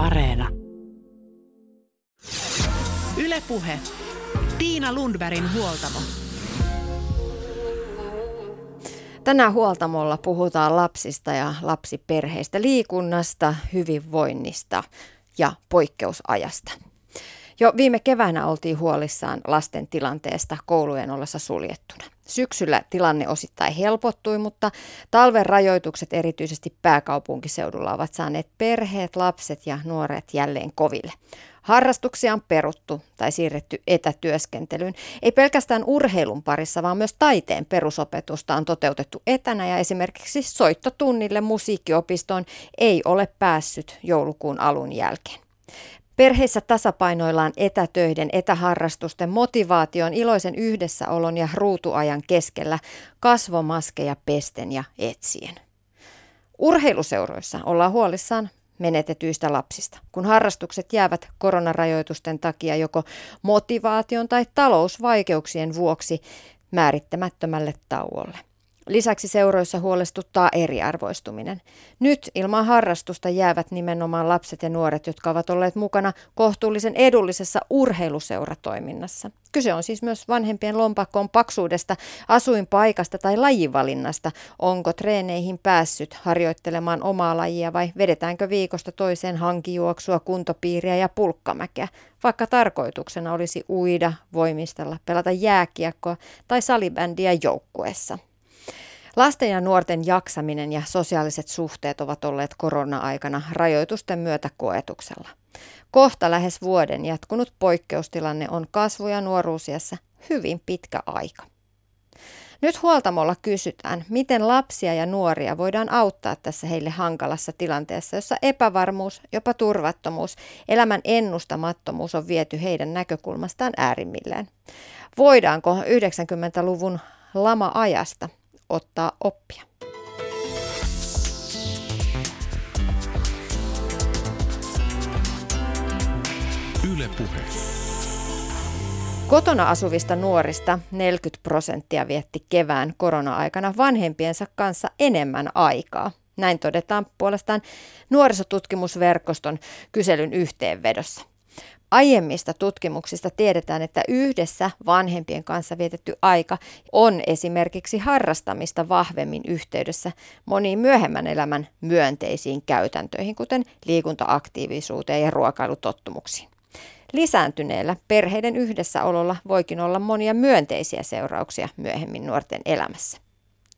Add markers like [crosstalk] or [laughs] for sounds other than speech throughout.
Areena. Ylepuhe. Tiina Lundbergin huoltamo. Tänään huoltamolla puhutaan lapsista ja lapsiperheistä, liikunnasta, hyvinvoinnista ja poikkeusajasta. Jo viime keväänä oltiin huolissaan lasten tilanteesta koulujen ollessa suljettuna. Syksyllä tilanne osittain helpottui, mutta talven rajoitukset erityisesti pääkaupunkiseudulla ovat saaneet perheet, lapset ja nuoret jälleen koville. Harrastuksia on peruttu tai siirretty etätyöskentelyyn. Ei pelkästään urheilun parissa, vaan myös taiteen perusopetusta on toteutettu etänä ja esimerkiksi soittotunnille musiikkiopistoon ei ole päässyt joulukuun alun jälkeen. Perheissä tasapainoillaan etätöiden, etäharrastusten, motivaation, iloisen yhdessäolon ja ruutuajan keskellä kasvomaskeja pesten ja etsien. Urheiluseuroissa ollaan huolissaan menetetyistä lapsista, kun harrastukset jäävät koronarajoitusten takia joko motivaation tai talousvaikeuksien vuoksi määrittämättömälle tauolle. Lisäksi seuroissa huolestuttaa eriarvoistuminen. Nyt ilman harrastusta jäävät nimenomaan lapset ja nuoret, jotka ovat olleet mukana kohtuullisen edullisessa urheiluseuratoiminnassa. Kyse on siis myös vanhempien lompakkoon paksuudesta, asuinpaikasta tai lajivalinnasta. Onko treeneihin päässyt harjoittelemaan omaa lajia vai vedetäänkö viikosta toiseen hankijuoksua, kuntopiiriä ja pulkkamäkeä, vaikka tarkoituksena olisi uida, voimistella, pelata jääkiekkoa tai salibändiä joukkueessa. Lasten ja nuorten jaksaminen ja sosiaaliset suhteet ovat olleet korona-aikana rajoitusten myötä koetuksella. Kohta lähes vuoden jatkunut poikkeustilanne on kasvu- ja nuoruusiassa hyvin pitkä aika. Nyt huoltamolla kysytään, miten lapsia ja nuoria voidaan auttaa tässä heille hankalassa tilanteessa, jossa epävarmuus, jopa turvattomuus, elämän ennustamattomuus on viety heidän näkökulmastaan äärimmilleen. Voidaanko 90-luvun lama-ajasta ottaa oppia. Yle Puhe. Kotona asuvista nuorista 40 prosenttia vietti kevään korona-aikana vanhempiensa kanssa enemmän aikaa. Näin todetaan puolestaan nuorisotutkimusverkoston kyselyn yhteenvedossa. Aiemmista tutkimuksista tiedetään, että yhdessä vanhempien kanssa vietetty aika on esimerkiksi harrastamista vahvemmin yhteydessä moniin myöhemmän elämän myönteisiin käytäntöihin, kuten liikuntaaktiivisuuteen ja ruokailutottumuksiin. Lisääntyneellä perheiden yhdessäololla voikin olla monia myönteisiä seurauksia myöhemmin nuorten elämässä.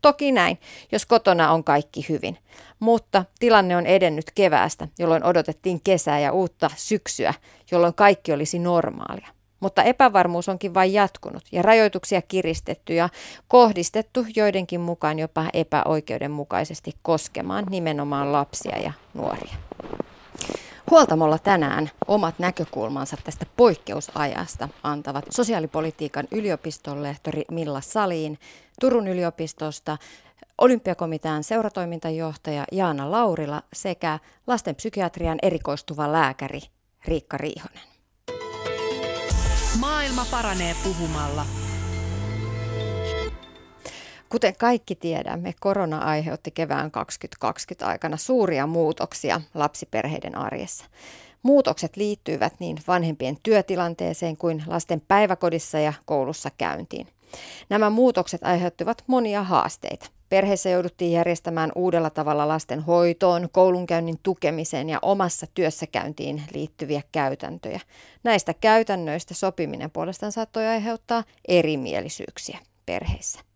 Toki näin, jos kotona on kaikki hyvin. Mutta tilanne on edennyt keväästä, jolloin odotettiin kesää ja uutta syksyä, jolloin kaikki olisi normaalia. Mutta epävarmuus onkin vain jatkunut ja rajoituksia kiristetty ja kohdistettu joidenkin mukaan jopa epäoikeudenmukaisesti koskemaan nimenomaan lapsia ja nuoria. Huoltamolla tänään omat näkökulmansa tästä poikkeusajasta antavat sosiaalipolitiikan yliopistonlehtori Milla Saliin Turun yliopistosta, olympiakomitean seuratoimintajohtaja Jaana Laurila sekä lastenpsykiatrian erikoistuva lääkäri Riikka Riihonen. Maailma paranee puhumalla. Kuten kaikki tiedämme, korona aiheutti kevään 2020 aikana suuria muutoksia lapsiperheiden arjessa. Muutokset liittyivät niin vanhempien työtilanteeseen kuin lasten päiväkodissa ja koulussa käyntiin. Nämä muutokset aiheuttivat monia haasteita. Perheessä jouduttiin järjestämään uudella tavalla lasten hoitoon, koulunkäynnin tukemiseen ja omassa työssäkäyntiin liittyviä käytäntöjä. Näistä käytännöistä sopiminen puolestaan saattoi aiheuttaa erimielisyyksiä perheissä.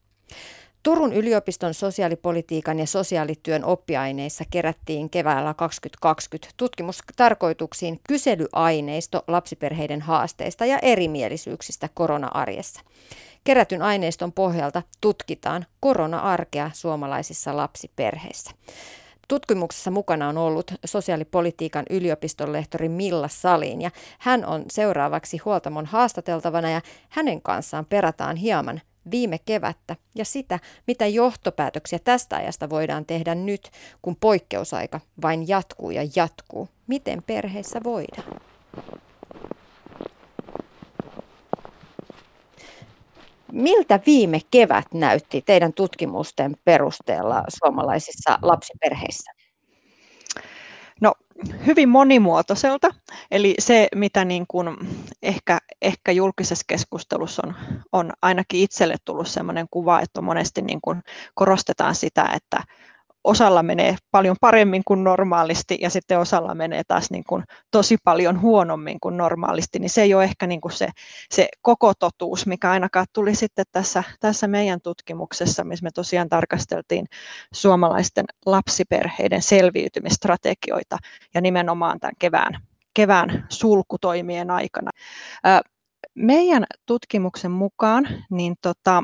Turun yliopiston sosiaalipolitiikan ja sosiaalityön oppiaineissa kerättiin keväällä 2020 tutkimustarkoituksiin kyselyaineisto lapsiperheiden haasteista ja erimielisyyksistä korona-arjessa. Kerätyn aineiston pohjalta tutkitaan korona-arkea suomalaisissa lapsiperheissä. Tutkimuksessa mukana on ollut sosiaalipolitiikan yliopiston lehtori Milla Salin ja hän on seuraavaksi huoltamon haastateltavana ja hänen kanssaan perataan hieman viime kevättä ja sitä, mitä johtopäätöksiä tästä ajasta voidaan tehdä nyt, kun poikkeusaika vain jatkuu ja jatkuu. Miten perheissä voidaan? Miltä viime kevät näytti teidän tutkimusten perusteella suomalaisissa lapsiperheissä? No hyvin monimuotoiselta. Eli se, mitä niin kuin ehkä, ehkä julkisessa keskustelussa on, on ainakin itselle tullut sellainen kuva, että monesti niin kuin korostetaan sitä, että osalla menee paljon paremmin kuin normaalisti ja sitten osalla menee taas niin kuin tosi paljon huonommin kuin normaalisti, niin se ei ole ehkä niin kuin se, se koko totuus, mikä ainakaan tuli sitten tässä, tässä meidän tutkimuksessa, missä me tosiaan tarkasteltiin suomalaisten lapsiperheiden selviytymistrategioita ja nimenomaan tämän kevään, kevään sulkutoimien aikana meidän tutkimuksen mukaan niin tota,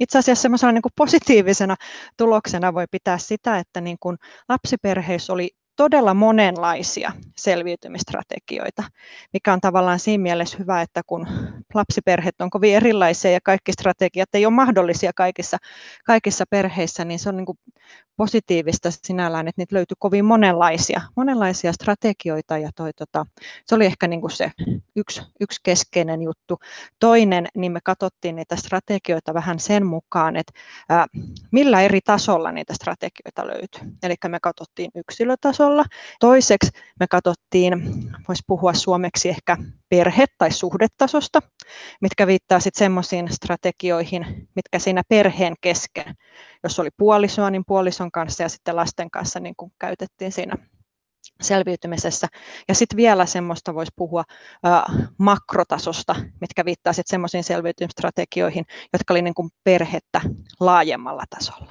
itse asiassa semmoisena niin positiivisena tuloksena voi pitää sitä, että niin kuin lapsiperheissä oli todella monenlaisia selviytymistrategioita, mikä on tavallaan siinä mielessä hyvä, että kun lapsiperheet on kovin erilaisia ja kaikki strategiat ei ole mahdollisia kaikissa, kaikissa perheissä, niin se on niin kuin positiivista sinällään, että niitä löytyi kovin monenlaisia, monenlaisia strategioita ja toi, tota, se oli ehkä niin kuin se yksi, yksi keskeinen juttu. Toinen, niin me katsottiin niitä strategioita vähän sen mukaan, että ää, millä eri tasolla niitä strategioita löytyi. Eli me katsottiin yksilötasolla. Toiseksi me katsottiin, voisi puhua suomeksi ehkä perhe- tai suhdetasosta, mitkä viittaa sitten semmoisiin strategioihin, mitkä siinä perheen kesken, jos oli puolisoa, niin puolison kanssa ja sitten lasten kanssa niin kuin käytettiin siinä selviytymisessä. Ja sitten vielä semmoista voisi puhua ä, makrotasosta, mitkä viittaa sitten semmoisiin selviytymistrategioihin, jotka oli niin kuin perhettä laajemmalla tasolla.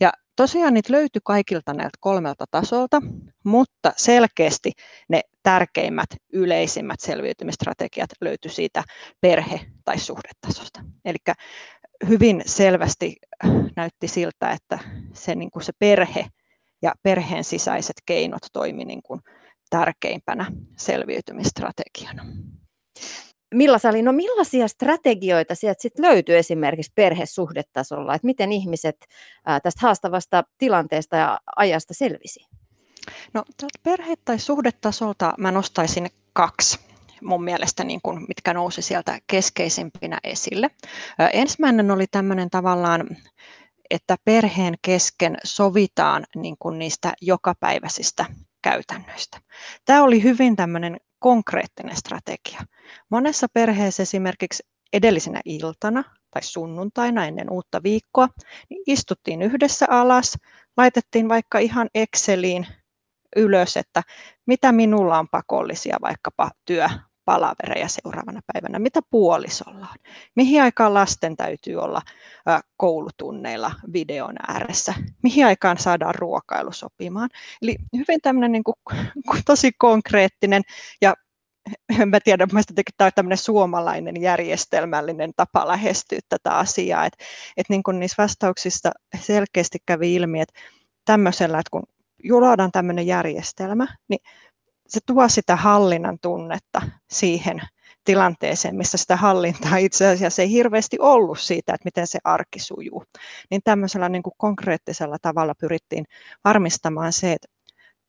Ja tosiaan niitä löytyi kaikilta näiltä kolmelta tasolta, mutta selkeästi ne tärkeimmät, yleisimmät selviytymistrategiat löytyi siitä perhe- tai suhdetasosta. Eli hyvin selvästi näytti siltä, että se, niin kuin se perhe ja perheen sisäiset keinot toimi niin kuin tärkeimpänä selviytymistrategiana. Milla Sali, no millaisia strategioita sieltä sit löytyy esimerkiksi perhesuhdetasolla, että miten ihmiset ää, tästä haastavasta tilanteesta ja ajasta selvisi? No perhe- tai suhdetasolta mä nostaisin kaksi mun mielestä, niin kuin, mitkä nousi sieltä keskeisimpinä esille. Ensimmäinen oli tämmöinen tavallaan, että perheen kesken sovitaan niin kuin niistä jokapäiväisistä käytännöistä. Tämä oli hyvin tämmöinen konkreettinen strategia. Monessa perheessä esimerkiksi edellisenä iltana tai sunnuntaina ennen uutta viikkoa, niin istuttiin yhdessä alas, laitettiin vaikka ihan Exceliin ylös, että mitä minulla on pakollisia vaikkapa työ, palavereja seuraavana päivänä, mitä puolisolla on, mihin aikaan lasten täytyy olla koulutunneilla videon ääressä, mihin aikaan saadaan ruokailu sopimaan. Eli hyvin tämmöinen niin kuin, tosi konkreettinen ja en [laughs] mä tiedä, mielestäni tämä on tämmöinen suomalainen järjestelmällinen tapa lähestyä tätä asiaa, että, että niin kuin niissä vastauksissa selkeästi kävi ilmi, että tämmöisellä, että kun luodaan tämmöinen järjestelmä, niin se tuo sitä hallinnan tunnetta siihen tilanteeseen, missä sitä hallintaa itse asiassa ei hirveästi ollut siitä, että miten se arki sujuu. Niin tämmöisellä niin kuin konkreettisella tavalla pyrittiin varmistamaan se, että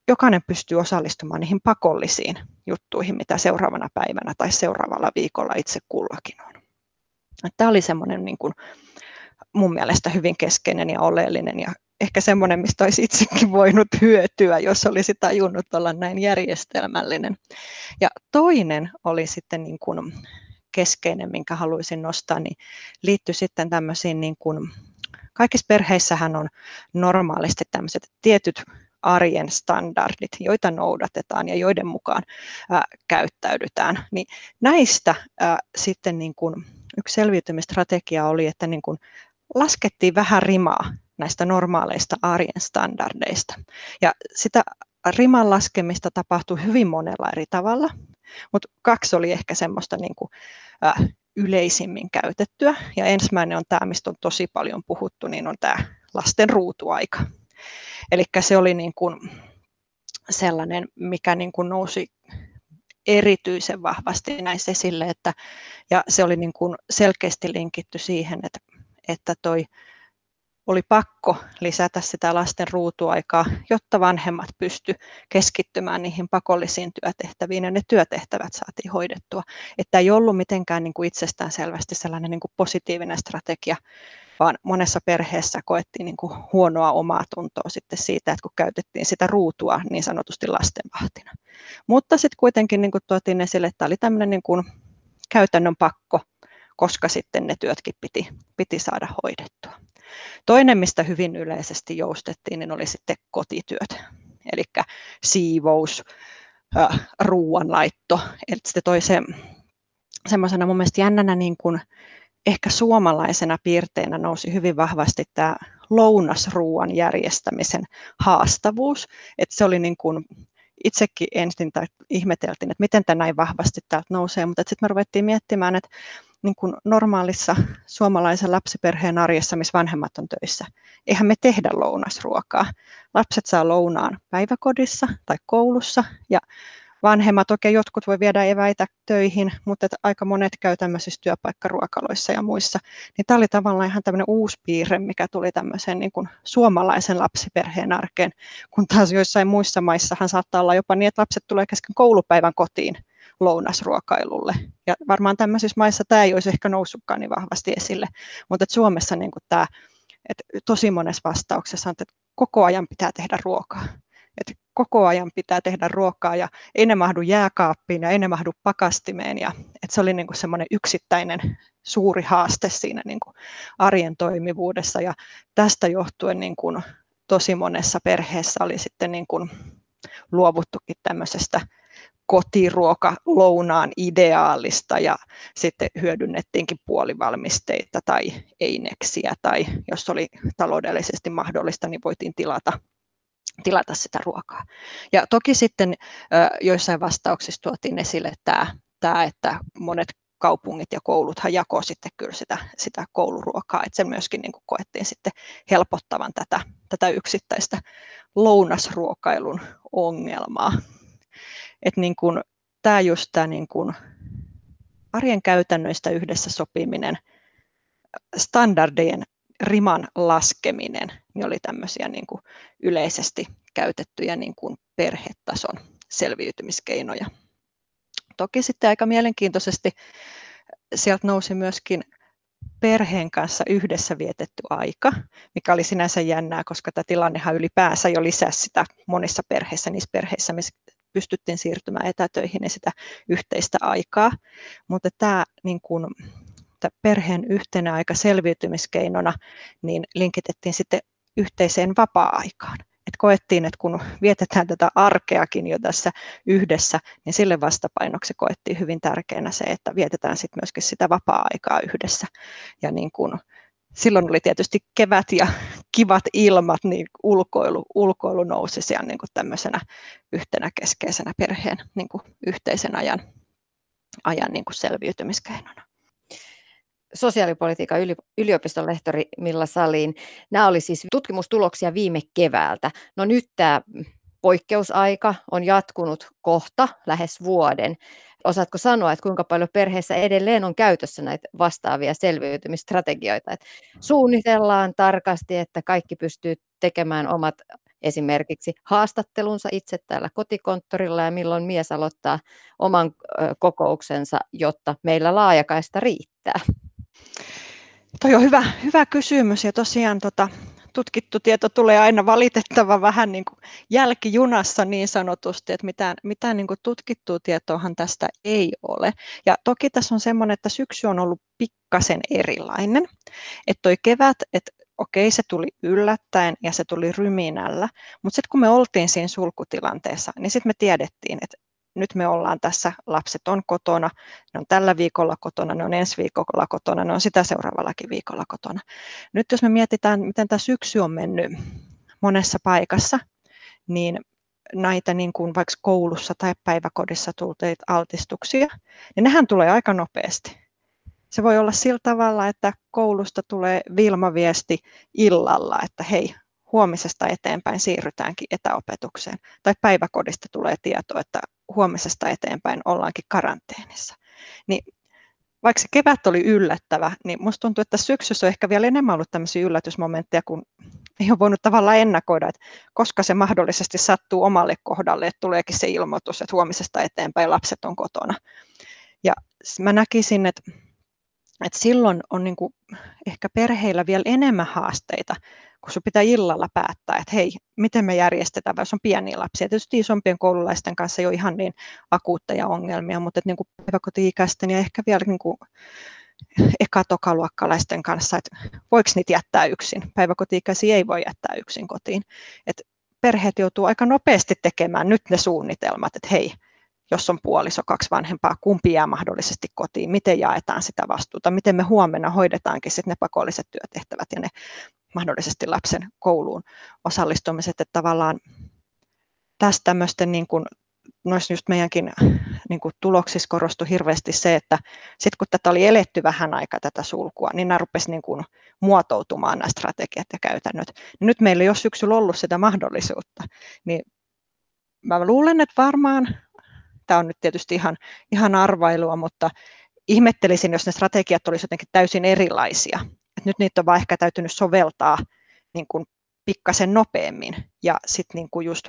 jokainen pystyy osallistumaan niihin pakollisiin juttuihin, mitä seuraavana päivänä tai seuraavalla viikolla itse kullakin on. Tämä oli semmoinen niin kuin mun mielestä hyvin keskeinen ja oleellinen ja ehkä semmoinen, mistä olisi itsekin voinut hyötyä, jos olisi tajunnut olla näin järjestelmällinen. Ja toinen oli sitten niin kuin keskeinen, minkä haluaisin nostaa, niin liittyy sitten tämmöisiin, niin kuin, kaikissa perheissähän on normaalisti tämmöiset tietyt arjen standardit, joita noudatetaan ja joiden mukaan ää, käyttäydytään. Niin näistä ää, sitten niin kuin yksi selviytymistrategia oli, että niin kuin laskettiin vähän rimaa näistä normaaleista arjen standardeista. Ja sitä riman laskemista tapahtui hyvin monella eri tavalla, mutta kaksi oli ehkä semmoista niin kuin, äh, yleisimmin käytettyä. Ja ensimmäinen on tämä, mistä on tosi paljon puhuttu, niin on tämä lasten ruutuaika. Eli se oli niin kuin sellainen, mikä niin kuin nousi erityisen vahvasti näissä esille, että, ja se oli niin kuin selkeästi linkitty siihen, että, että toi oli pakko lisätä sitä lasten ruutuaikaa, jotta vanhemmat pysty keskittymään niihin pakollisiin työtehtäviin ja ne työtehtävät saatiin hoidettua. Että ei ollut mitenkään niin kuin itsestään selvästi sellainen niin kuin positiivinen strategia, vaan monessa perheessä koettiin niin kuin huonoa omaa tuntoa sitten siitä, että kun käytettiin sitä ruutua niin sanotusti lastenvahtina. Mutta sitten kuitenkin niin kuin tuotiin esille, että tämä oli tämmöinen niin kuin käytännön pakko, koska sitten ne työtkin piti, piti saada hoidettua. Toinen, mistä hyvin yleisesti joustettiin, niin oli sitten kotityöt, eli siivous, ruoanlaitto. Eli sitten toi se semmoisena mun mielestä jännänä niin kuin ehkä suomalaisena piirteinä nousi hyvin vahvasti tämä lounasruuan järjestämisen haastavuus. Että se oli niin kuin, itsekin ensin ihmeteltiin, että miten tämä näin vahvasti täältä nousee, mutta sitten me ruvettiin miettimään, että niin kuin normaalissa suomalaisen lapsiperheen arjessa, missä vanhemmat on töissä. Eihän me tehdä lounasruokaa. Lapset saa lounaan päiväkodissa tai koulussa ja vanhemmat, okei okay, jotkut voi viedä eväitä töihin, mutta aika monet käy tämmöisissä työpaikkaruokaloissa ja muissa. Niin tämä oli tavallaan ihan tämmöinen uusi piirre, mikä tuli tämmöisen niin kuin suomalaisen lapsiperheen arkeen, kun taas joissain muissa maissahan saattaa olla jopa niin, että lapset tulee kesken koulupäivän kotiin lounasruokailulle. Ja varmaan tämmöisissä maissa tämä ei olisi ehkä noussutkaan niin vahvasti esille, mutta että Suomessa niin kuin tämä, että tosi monessa vastauksessa on, että koko ajan pitää tehdä ruokaa. Että koko ajan pitää tehdä ruokaa ja ei ne mahdu jääkaappiin ja ei ne mahdu pakastimeen. Ja, että se oli niin semmoinen yksittäinen suuri haaste siinä niin kuin arjen toimivuudessa ja tästä johtuen niin kuin tosi monessa perheessä oli sitten niin kuin luovuttukin tämmöisestä kotiruoka lounaan ideaalista ja sitten hyödynnettiinkin puolivalmisteita tai eineksiä tai jos oli taloudellisesti mahdollista, niin voitiin tilata, tilata sitä ruokaa. Ja toki sitten joissain vastauksissa tuotiin esille tämä, tämä että monet kaupungit ja kouluthan jakoo sitten kyllä sitä, sitä kouluruokaa, että se myöskin niin kuin koettiin sitten helpottavan tätä, tätä yksittäistä lounasruokailun ongelmaa että niin kuin, tämä just tämä niin kuin arjen käytännöistä yhdessä sopiminen, standardien riman laskeminen, niin oli tämmöisiä niin kuin yleisesti käytettyjä niin kuin perhetason selviytymiskeinoja. Toki sitten aika mielenkiintoisesti sieltä nousi myöskin perheen kanssa yhdessä vietetty aika, mikä oli sinänsä jännää, koska tämä tilannehan ylipäänsä jo lisäsi sitä monissa perheissä, niissä perheissä, pystyttiin siirtymään etätöihin ja sitä yhteistä aikaa. Mutta tämä niin kuin, perheen yhtenä aika selviytymiskeinona niin linkitettiin sitten yhteiseen vapaa-aikaan. Et koettiin, että kun vietetään tätä arkeakin jo tässä yhdessä, niin sille vastapainoksi koettiin hyvin tärkeänä se, että vietetään sitten myöskin sitä vapaa-aikaa yhdessä. Ja niin kun silloin oli tietysti kevät ja kivat ilmat, niin ulkoilu, ulkoilu nousi siellä niin kuin tämmöisenä yhtenä keskeisenä perheen niin kuin yhteisen ajan, ajan niin kuin selviytymiskeinona sosiaalipolitiikan yliopiston lehtori Milla Saliin. Nämä oli siis tutkimustuloksia viime keväältä. No nyt tämä poikkeusaika on jatkunut kohta lähes vuoden. Osaatko sanoa, että kuinka paljon perheessä edelleen on käytössä näitä vastaavia selviytymistrategioita? Että suunnitellaan tarkasti, että kaikki pystyy tekemään omat esimerkiksi haastattelunsa itse täällä kotikonttorilla ja milloin mies aloittaa oman kokouksensa, jotta meillä laajakaista riittää. Toi on hyvä, hyvä kysymys ja tosiaan tota, tutkittu tieto tulee aina valitettava vähän niin kuin jälkijunassa niin sanotusti, että mitään, mitään niin kuin tutkittua tietoahan tästä ei ole. Ja toki tässä on semmoinen, että syksy on ollut pikkasen erilainen. Että toi kevät, että okei, se tuli yllättäen ja se tuli ryminällä, mutta sitten kun me oltiin siinä sulkutilanteessa, niin sitten me tiedettiin, että nyt me ollaan tässä, lapset on kotona, ne on tällä viikolla kotona, ne on ensi viikolla kotona, ne on sitä seuraavallakin viikolla kotona. Nyt jos me mietitään, miten tämä syksy on mennyt monessa paikassa, niin näitä niin kuin vaikka koulussa tai päiväkodissa tulteita altistuksia, niin nehän tulee aika nopeasti. Se voi olla sillä tavalla, että koulusta tulee Vilma-viesti illalla, että hei, huomisesta eteenpäin siirrytäänkin etäopetukseen. Tai päiväkodista tulee tieto, että huomisesta eteenpäin ollaankin karanteenissa. Niin vaikka se kevät oli yllättävä, niin musta tuntuu, että syksyssä on ehkä vielä enemmän ollut tämmöisiä yllätysmomentteja, kun ei ole voinut tavallaan ennakoida, että koska se mahdollisesti sattuu omalle kohdalle, että tuleekin se ilmoitus, että huomisesta eteenpäin lapset on kotona. Ja mä näkisin, että, että silloin on niin kuin ehkä perheillä vielä enemmän haasteita, kun sun pitää illalla päättää, että hei, miten me järjestetään, jos on pieniä lapsia. Tietysti isompien koululaisten kanssa ei ole ihan niin akuutteja ongelmia, mutta että niin päiväkoti-ikäisten ja ehkä vielä niin kuin ekatokaluokkalaisten kanssa, että voiko niitä jättää yksin. Päiväkoti-ikäisiä ei voi jättää yksin kotiin. Et perheet joutuu aika nopeasti tekemään nyt ne suunnitelmat, että hei, jos on puoliso, kaksi vanhempaa, kumpi jää mahdollisesti kotiin, miten jaetaan sitä vastuuta, miten me huomenna hoidetaankin sitten ne pakolliset työtehtävät ja ne mahdollisesti lapsen kouluun osallistumiset, että tavallaan tästä tämmöisten niin kuin, noissa just meidänkin niin kuin tuloksissa korostui hirveästi se, että sitten kun tätä oli eletty vähän aikaa tätä sulkua, niin nämä rupesi niin kuin muotoutumaan nämä strategiat ja käytännöt. Ja nyt meillä ei ole syksyllä ollut sitä mahdollisuutta, niin mä luulen, että varmaan, tämä on nyt tietysti ihan, ihan arvailua, mutta ihmettelisin, jos ne strategiat olisivat jotenkin täysin erilaisia. Et nyt niitä on vaan ehkä täytynyt soveltaa niin kuin pikkasen nopeammin ja sitten niin kuin just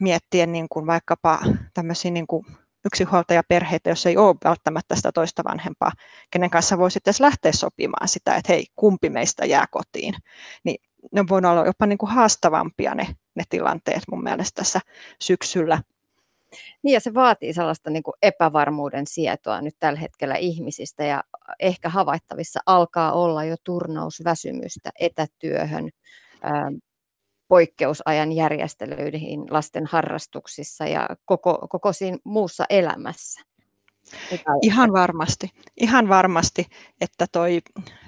miettien niin kuin vaikkapa tämmöisiä niin kuin yksinhuoltajaperheitä, jos ei ole välttämättä sitä toista vanhempaa, kenen kanssa voisi sitten lähteä sopimaan sitä, että hei, kumpi meistä jää kotiin. Niin ne voi olla jopa niin kuin haastavampia ne, ne tilanteet mun mielestä tässä syksyllä. Niin ja se vaatii sellaista niin kuin epävarmuuden sietoa nyt tällä hetkellä ihmisistä ja ehkä havaittavissa alkaa olla jo turnausväsymystä etätyöhön, poikkeusajan järjestelyihin lasten harrastuksissa ja koko, koko siinä muussa elämässä. Ihan varmasti, ihan varmasti, että toi,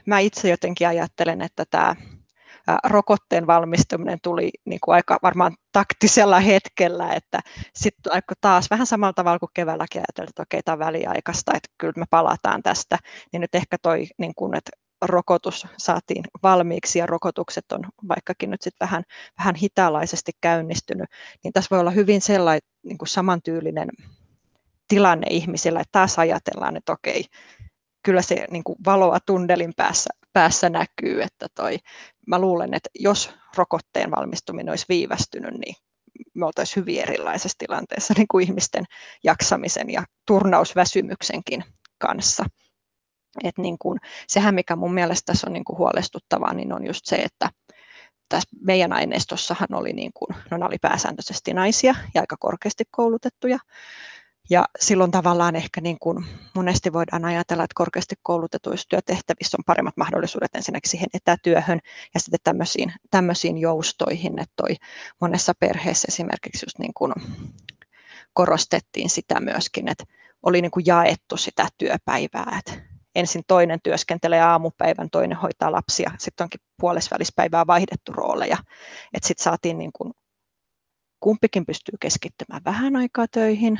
mä itse jotenkin ajattelen, että tämä rokotteen valmistuminen tuli niin kuin aika varmaan taktisella hetkellä, että sitten taas vähän samalla tavalla kuin keväälläkin ajattelin, että okei, tämä on väliaikaista, että kyllä me palataan tästä, niin nyt ehkä toi, niin kuin, että rokotus saatiin valmiiksi ja rokotukset on vaikkakin nyt sitten vähän, vähän hitaalaisesti käynnistynyt, niin tässä voi olla hyvin sellainen niin kuin samantyylinen tilanne ihmisillä, että taas ajatellaan, että okei, kyllä se niin kuin valoa tunnelin päässä, päässä näkyy, että toi, mä luulen, että jos rokotteen valmistuminen olisi viivästynyt, niin me oltaisiin hyvin erilaisessa tilanteessa niin kuin ihmisten jaksamisen ja turnausväsymyksenkin kanssa. Et niin kuin, sehän, mikä mun mielestä tässä on niin kuin huolestuttavaa, niin on just se, että tässä meidän aineistossahan oli, niin kuin, no, oli pääsääntöisesti naisia ja aika korkeasti koulutettuja. Ja silloin tavallaan ehkä niin kuin monesti voidaan ajatella, että korkeasti koulutetuissa työtehtävissä on paremmat mahdollisuudet ensinnäkin siihen etätyöhön ja sitten tämmöisiin, tämmöisiin joustoihin, että toi monessa perheessä esimerkiksi just niin kuin korostettiin sitä myöskin, että oli niin kuin jaettu sitä työpäivää, että ensin toinen työskentelee aamupäivän, toinen hoitaa lapsia, sitten onkin puolesvälispäivää vaihdettu rooleja, että sitten saatiin niin kuin, kumpikin pystyy keskittymään vähän aikaa töihin,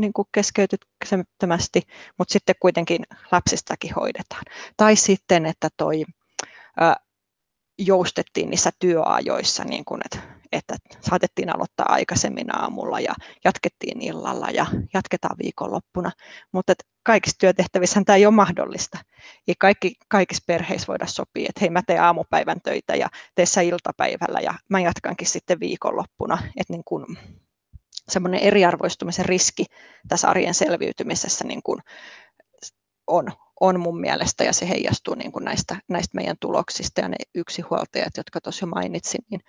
niin kuin keskeytymättömästi, mutta sitten kuitenkin lapsistakin hoidetaan. Tai sitten, että toi, ä, joustettiin niissä työajoissa, niin kuin, että, että saatettiin aloittaa aikaisemmin aamulla ja jatkettiin illalla ja jatketaan viikonloppuna. Mutta kaikissa työtehtävissä tämä ei ole mahdollista. Ei kaikki, kaikissa perheissä voida sopia, että hei mä teen aamupäivän töitä ja tee sä iltapäivällä ja mä jatkankin sitten viikonloppuna. Että niin kuin, semmoinen eriarvoistumisen riski tässä arjen selviytymisessä niin kuin on, on mun mielestä ja se heijastuu niin kuin näistä, näistä meidän tuloksista ja ne yksinhuoltajat, jotka tuossa jo mainitsin, niin,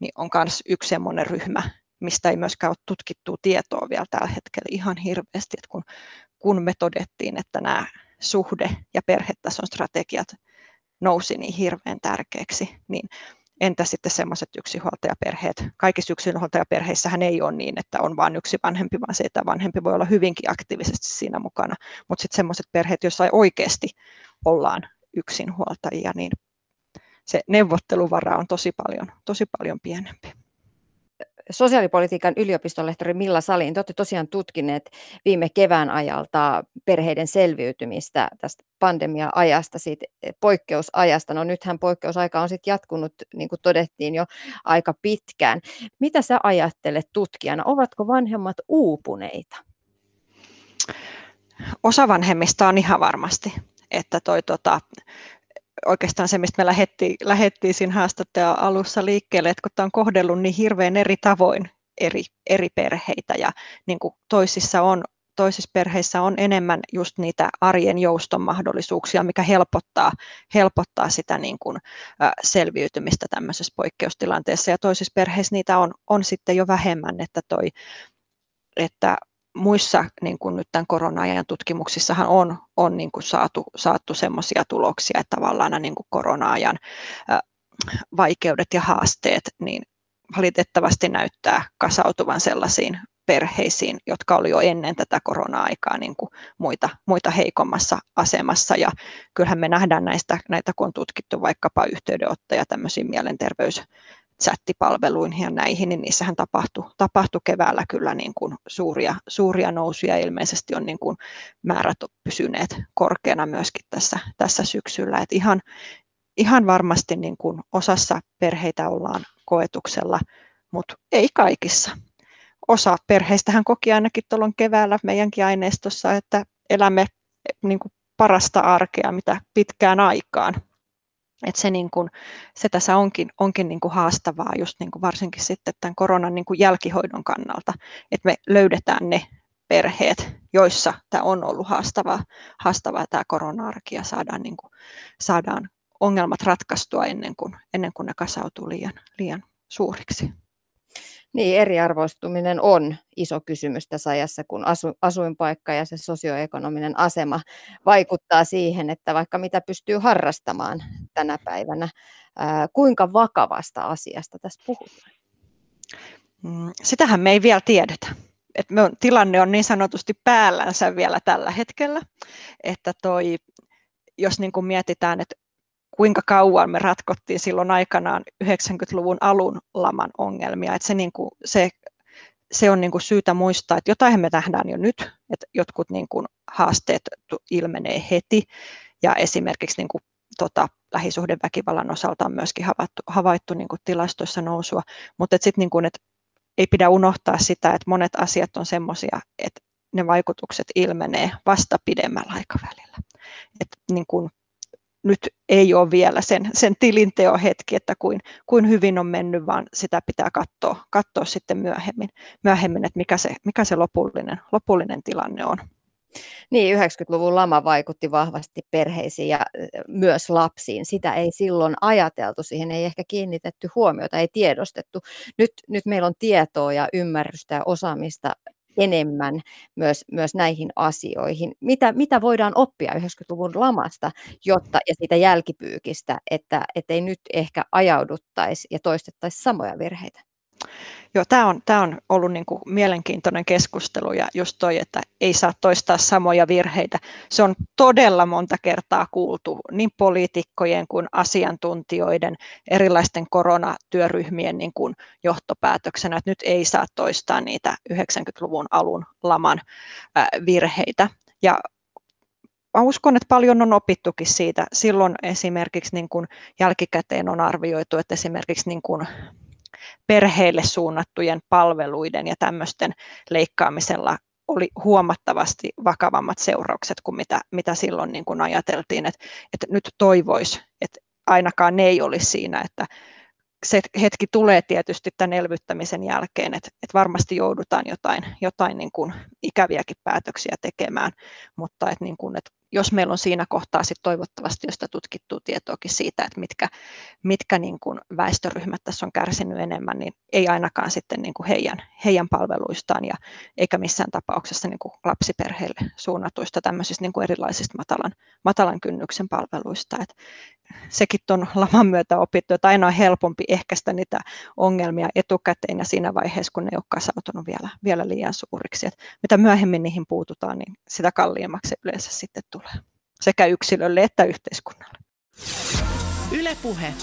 niin on myös yksi semmoinen ryhmä, mistä ei myöskään ole tutkittua tietoa vielä tällä hetkellä ihan hirveästi, että kun, kun me todettiin, että nämä suhde- ja perhetason strategiat nousi niin hirveän tärkeäksi, niin Entä sitten semmoiset yksinhuoltajaperheet? Kaikissa yksinhuoltajaperheissähän ei ole niin, että on vain yksi vanhempi, vaan se, että vanhempi voi olla hyvinkin aktiivisesti siinä mukana. Mutta sitten semmoiset perheet, joissa oikeasti ollaan yksinhuoltajia, niin se neuvotteluvara on tosi paljon, tosi paljon pienempi sosiaalipolitiikan yliopistolehtori Milla Salin, te olette tosiaan tutkineet viime kevään ajalta perheiden selviytymistä tästä pandemia-ajasta, siitä poikkeusajasta. No nythän poikkeusaika on sitten jatkunut, niin kuin todettiin jo aika pitkään. Mitä sä ajattelet tutkijana? Ovatko vanhemmat uupuneita? osa vanhemmista on ihan varmasti, että toi tota, oikeastaan se, mistä me lähettiin, lähettiin siinä haastattelua alussa liikkeelle, että kun tämä on kohdellut niin hirveän eri tavoin eri, eri perheitä ja niin kuin toisissa on toisissa perheissä on enemmän just niitä arjen jouston mahdollisuuksia, mikä helpottaa, helpottaa sitä niin kuin, selviytymistä tämmöisessä poikkeustilanteessa. Ja toisissa perheissä niitä on, on sitten jo vähemmän, että, toi, että muissa niin kuin nyt tämän korona-ajan tutkimuksissahan on, on niin kuin saatu, saatu semmoisia tuloksia, että tavallaan niin kuin korona-ajan vaikeudet ja haasteet niin valitettavasti näyttää kasautuvan sellaisiin perheisiin, jotka oli jo ennen tätä korona-aikaa niin kuin muita, muita heikommassa asemassa. Ja kyllähän me nähdään näistä, näitä, kun on tutkittu vaikkapa yhteydenottoja tämmöisiin mielenterveys chattipalveluihin ja näihin, niin niissähän tapahtui, tapahtui keväällä kyllä niin kuin suuria, suuria nousuja. Ilmeisesti on niin kuin määrät pysyneet korkeana myöskin tässä, tässä syksyllä. Et ihan, ihan varmasti niin kuin osassa perheitä ollaan koetuksella, mutta ei kaikissa osa perheistähän koki ainakin tuolloin keväällä meidänkin aineistossa, että elämme niin kuin parasta arkea mitä pitkään aikaan. Et se, niin kuin, se tässä onkin, onkin niin haastavaa just niin varsinkin sitten tämän koronan niin jälkihoidon kannalta, että me löydetään ne perheet, joissa tämä on ollut haastavaa, haastavaa tämä korona-arki ja saadaan, niin kuin, saadaan ongelmat ratkaistua ennen kuin, ennen kuin ne kasautuu liian, liian suuriksi. Niin, eriarvoistuminen on iso kysymys tässä ajassa, kun asu, asuinpaikka ja se sosioekonominen asema vaikuttaa siihen, että vaikka mitä pystyy harrastamaan tänä päivänä, kuinka vakavasta asiasta tässä puhutaan? Mm, sitähän me ei vielä tiedetä. Et me on, tilanne on niin sanotusti päällänsä vielä tällä hetkellä, että toi, jos niin kuin mietitään, että kuinka kauan me ratkottiin silloin aikanaan 90-luvun alun laman ongelmia. Että se, niin kuin, se, se on niin kuin syytä muistaa, että jotain me nähdään jo nyt, että jotkut niin kuin haasteet ilmenee heti ja esimerkiksi niin kuin, tota, lähisuhdeväkivallan osalta on myöskin havaittu, havaittu niin kuin tilastoissa nousua, mutta sitten niin että ei pidä unohtaa sitä, että monet asiat on semmoisia, että ne vaikutukset ilmenee vasta pidemmällä aikavälillä. Et niin kuin nyt ei ole vielä sen, sen tilinteo hetki, että kuin, kuin hyvin on mennyt, vaan sitä pitää katsoa, katsoa sitten myöhemmin, myöhemmin että mikä se, mikä se lopullinen, lopullinen tilanne on. Niin, 90-luvun lama vaikutti vahvasti perheisiin ja myös lapsiin. Sitä ei silloin ajateltu, siihen ei ehkä kiinnitetty huomiota, ei tiedostettu. Nyt, nyt meillä on tietoa ja ymmärrystä ja osaamista enemmän myös, myös näihin asioihin. Mitä, mitä voidaan oppia 90-luvun lamasta jotta, ja siitä jälkipyykistä, että ei nyt ehkä ajauduttaisi ja toistettaisi samoja virheitä? Joo, tämä on, tämä on ollut niin kuin mielenkiintoinen keskustelu ja just toi, että ei saa toistaa samoja virheitä. Se on todella monta kertaa kuultu niin poliitikkojen kuin asiantuntijoiden, erilaisten koronatyöryhmien niin kuin johtopäätöksenä, että nyt ei saa toistaa niitä 90-luvun alun laman virheitä. Ja mä uskon, että paljon on opittukin siitä. Silloin esimerkiksi niin kuin jälkikäteen on arvioitu, että esimerkiksi niin kuin perheille suunnattujen palveluiden ja tämmöisten leikkaamisella oli huomattavasti vakavammat seuraukset kuin mitä, mitä silloin niin kuin ajateltiin, että, että nyt toivoisi, että ainakaan ne ei olisi siinä, että se hetki tulee tietysti tämän elvyttämisen jälkeen, että, että varmasti joudutaan jotain, jotain niin kuin ikäviäkin päätöksiä tekemään, mutta että, niin kuin, että jos meillä on siinä kohtaa sit toivottavasti josta tutkittua tietoakin siitä, että mitkä, mitkä niin kuin väestöryhmät tässä on kärsinyt enemmän, niin ei ainakaan sitten niin kuin heidän, heidän palveluistaan ja eikä missään tapauksessa niin kuin lapsiperheille suunnatuista tämmöisistä niin kuin erilaisista matalan, matalan kynnyksen palveluista. Et sekin on laman myötä opittu, että aina on helpompi ehkäistä niitä ongelmia etukäteen ja siinä vaiheessa, kun ne ei ole kasautunut vielä, vielä liian suuriksi. Et mitä myöhemmin niihin puututaan, niin sitä kalliimmaksi yleensä sitten tulee sekä yksilölle että yhteiskunnalle. Ylepuhe.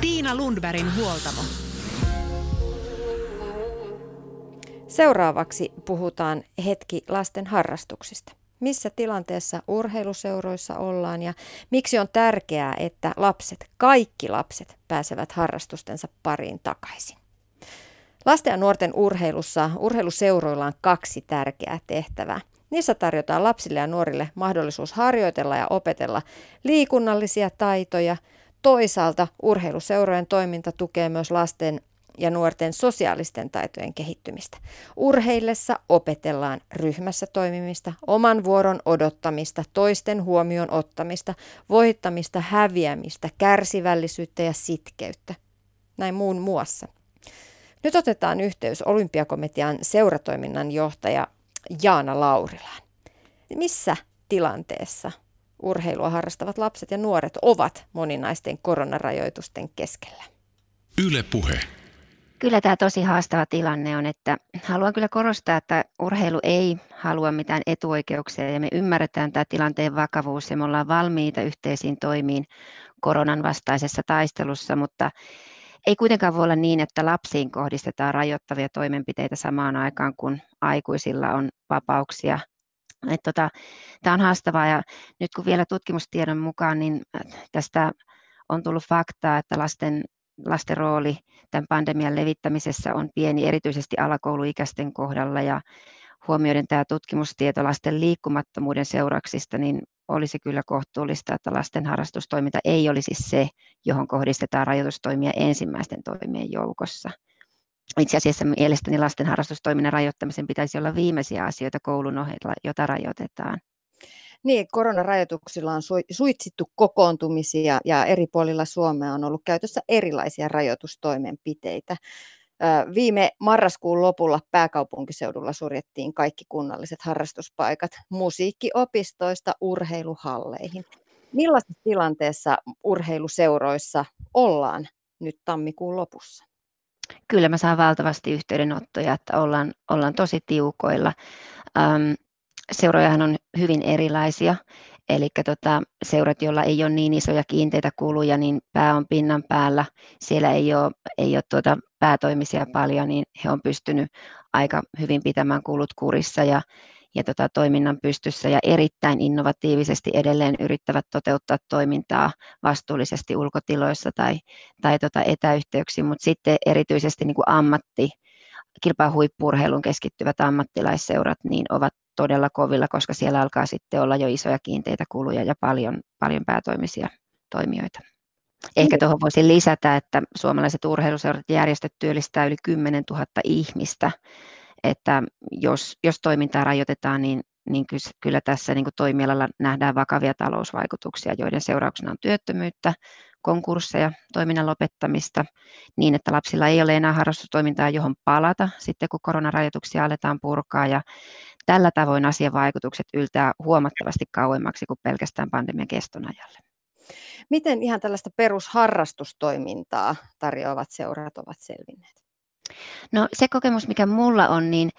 Tiina Lundbergin huoltamo. Seuraavaksi puhutaan hetki lasten harrastuksista missä tilanteessa urheiluseuroissa ollaan ja miksi on tärkeää, että lapset, kaikki lapset pääsevät harrastustensa pariin takaisin. Lasten ja nuorten urheilussa urheiluseuroilla on kaksi tärkeää tehtävää. Niissä tarjotaan lapsille ja nuorille mahdollisuus harjoitella ja opetella liikunnallisia taitoja. Toisaalta urheiluseurojen toiminta tukee myös lasten ja nuorten sosiaalisten taitojen kehittymistä. Urheillessa opetellaan ryhmässä toimimista, oman vuoron odottamista, toisten huomioon ottamista, voittamista, häviämistä, kärsivällisyyttä ja sitkeyttä. Näin muun muassa. Nyt otetaan yhteys Olympiakomitean seuratoiminnan johtaja Jaana Laurilaan. Missä tilanteessa urheilua harrastavat lapset ja nuoret ovat moninaisten koronarajoitusten keskellä? Yle puhe. Kyllä tämä tosi haastava tilanne on, että haluan kyllä korostaa, että urheilu ei halua mitään etuoikeuksia ja me ymmärretään tämä tilanteen vakavuus ja me ollaan valmiita yhteisiin toimiin koronan vastaisessa taistelussa, mutta ei kuitenkaan voi olla niin, että lapsiin kohdistetaan rajoittavia toimenpiteitä samaan aikaan, kun aikuisilla on vapauksia. tota, tämä on haastavaa ja nyt kun vielä tutkimustiedon mukaan, niin tästä on tullut faktaa, että lasten lasten rooli tämän pandemian levittämisessä on pieni, erityisesti alakouluikäisten kohdalla ja huomioiden tämä tutkimustieto lasten liikkumattomuuden seurauksista, niin olisi kyllä kohtuullista, että lasten harrastustoiminta ei olisi se, johon kohdistetaan rajoitustoimia ensimmäisten toimien joukossa. Itse asiassa mielestäni lasten harrastustoiminnan rajoittamisen pitäisi olla viimeisiä asioita koulun ohella, jota rajoitetaan. Niin, koronarajoituksilla on suitsittu kokoontumisia ja eri puolilla Suomea on ollut käytössä erilaisia rajoitustoimenpiteitä. Viime marraskuun lopulla pääkaupunkiseudulla suljettiin kaikki kunnalliset harrastuspaikat musiikkiopistoista urheiluhalleihin. Millaisessa tilanteessa urheiluseuroissa ollaan nyt tammikuun lopussa? Kyllä mä saan valtavasti yhteydenottoja, että ollaan, ollaan tosi tiukoilla. Seurojahan on hyvin erilaisia, eli tota, seurat, joilla ei ole niin isoja kiinteitä kuluja, niin pää on pinnan päällä, siellä ei ole, ei ole tuota päätoimisia paljon, niin he on pystynyt aika hyvin pitämään kulut kurissa ja, ja tota, toiminnan pystyssä ja erittäin innovatiivisesti edelleen yrittävät toteuttaa toimintaa vastuullisesti ulkotiloissa tai, tai tota etäyhteyksiin, mutta sitten erityisesti niin kuin ammatti, kilpahuippurheiluun keskittyvät ammattilaisseurat niin ovat todella kovilla, koska siellä alkaa sitten olla jo isoja kiinteitä kuluja ja paljon, paljon päätoimisia toimijoita. Ehkä tuohon voisin lisätä, että suomalaiset urheiluseurat ja järjestöt työllistää yli 10 000 ihmistä, että jos, jos toimintaa rajoitetaan, niin, niin kyllä tässä niin toimialalla nähdään vakavia talousvaikutuksia, joiden seurauksena on työttömyyttä, konkursseja, toiminnan lopettamista niin, että lapsilla ei ole enää harrastustoimintaa, johon palata sitten, kun koronarajoituksia aletaan purkaa. Ja tällä tavoin asian vaikutukset yltää huomattavasti kauemmaksi kuin pelkästään pandemian keston ajalle. Miten ihan tällaista perusharrastustoimintaa tarjoavat seurat ovat selvinneet? No se kokemus, mikä mulla on, niin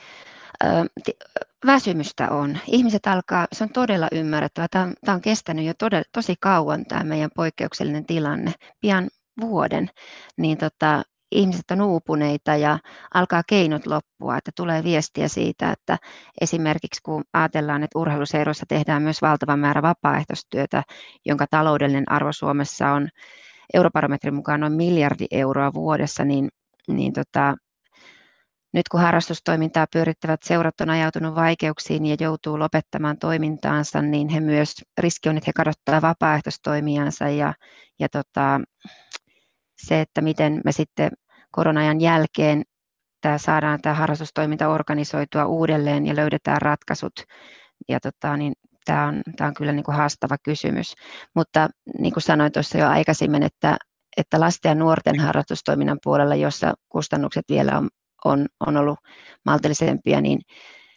väsymystä on. Ihmiset alkaa, se on todella ymmärrettävä. Tämä on, tämä on kestänyt jo todella, tosi kauan tämä meidän poikkeuksellinen tilanne, pian vuoden, niin tota, ihmiset on uupuneita ja alkaa keinot loppua, että tulee viestiä siitä, että esimerkiksi kun ajatellaan, että urheiluseuroissa tehdään myös valtava määrä vapaaehtoistyötä, jonka taloudellinen arvo Suomessa on eurobarometrin mukaan noin miljardi euroa vuodessa, niin, niin tota, nyt kun harrastustoimintaa pyörittävät seurat on ajautunut vaikeuksiin ja joutuu lopettamaan toimintaansa, niin he myös, riski on, että he kadottaa vapaaehtoistoimijansa ja, ja tota, se, että miten me sitten koronajan jälkeen tämä saadaan tämä harrastustoiminta organisoitua uudelleen ja löydetään ratkaisut. Ja tota, niin tämä, on, tämä on kyllä niin kuin haastava kysymys. Mutta niin kuin sanoin tuossa jo aikaisemmin, että, että lasten ja nuorten harrastustoiminnan puolella, jossa kustannukset vielä on on, on ollut maltillisempia, niin,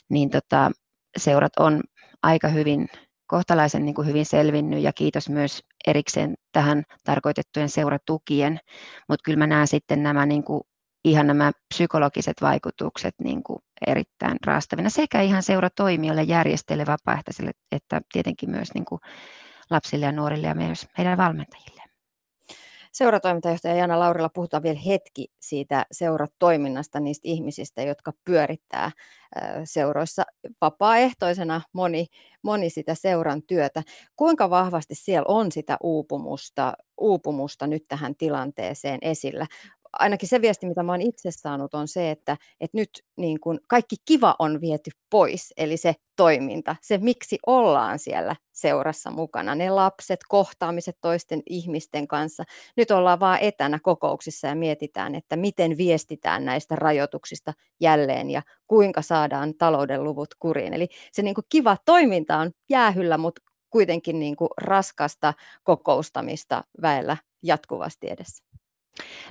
niin tota, seurat on aika hyvin, kohtalaisen niin kuin hyvin selvinnyt ja kiitos myös erikseen tähän tarkoitettujen seuratukien, mutta kyllä mä näen sitten nämä niin kuin, ihan nämä psykologiset vaikutukset niin kuin erittäin raastavina sekä ihan seuratoimijoille, järjestäjille, vapaaehtoisille, että tietenkin myös niin kuin lapsille ja nuorille ja myös heidän valmentajille. Seuratoimintajohtaja Jana Laurilla puhutaan vielä hetki siitä seuratoiminnasta, niistä ihmisistä, jotka pyörittää seuroissa vapaaehtoisena moni, moni sitä seuran työtä. Kuinka vahvasti siellä on sitä uupumusta, uupumusta nyt tähän tilanteeseen esillä? Ainakin se viesti, mitä mä oon itse saanut, on se, että, että nyt niin kuin kaikki kiva on viety pois, eli se toiminta, se miksi ollaan siellä seurassa mukana, ne lapset, kohtaamiset toisten ihmisten kanssa. Nyt ollaan vaan etänä kokouksissa ja mietitään, että miten viestitään näistä rajoituksista jälleen ja kuinka saadaan talouden luvut kuriin. Eli se niin kiva toiminta on jäähyllä, mutta kuitenkin niin raskasta kokoustamista väellä jatkuvasti edessä.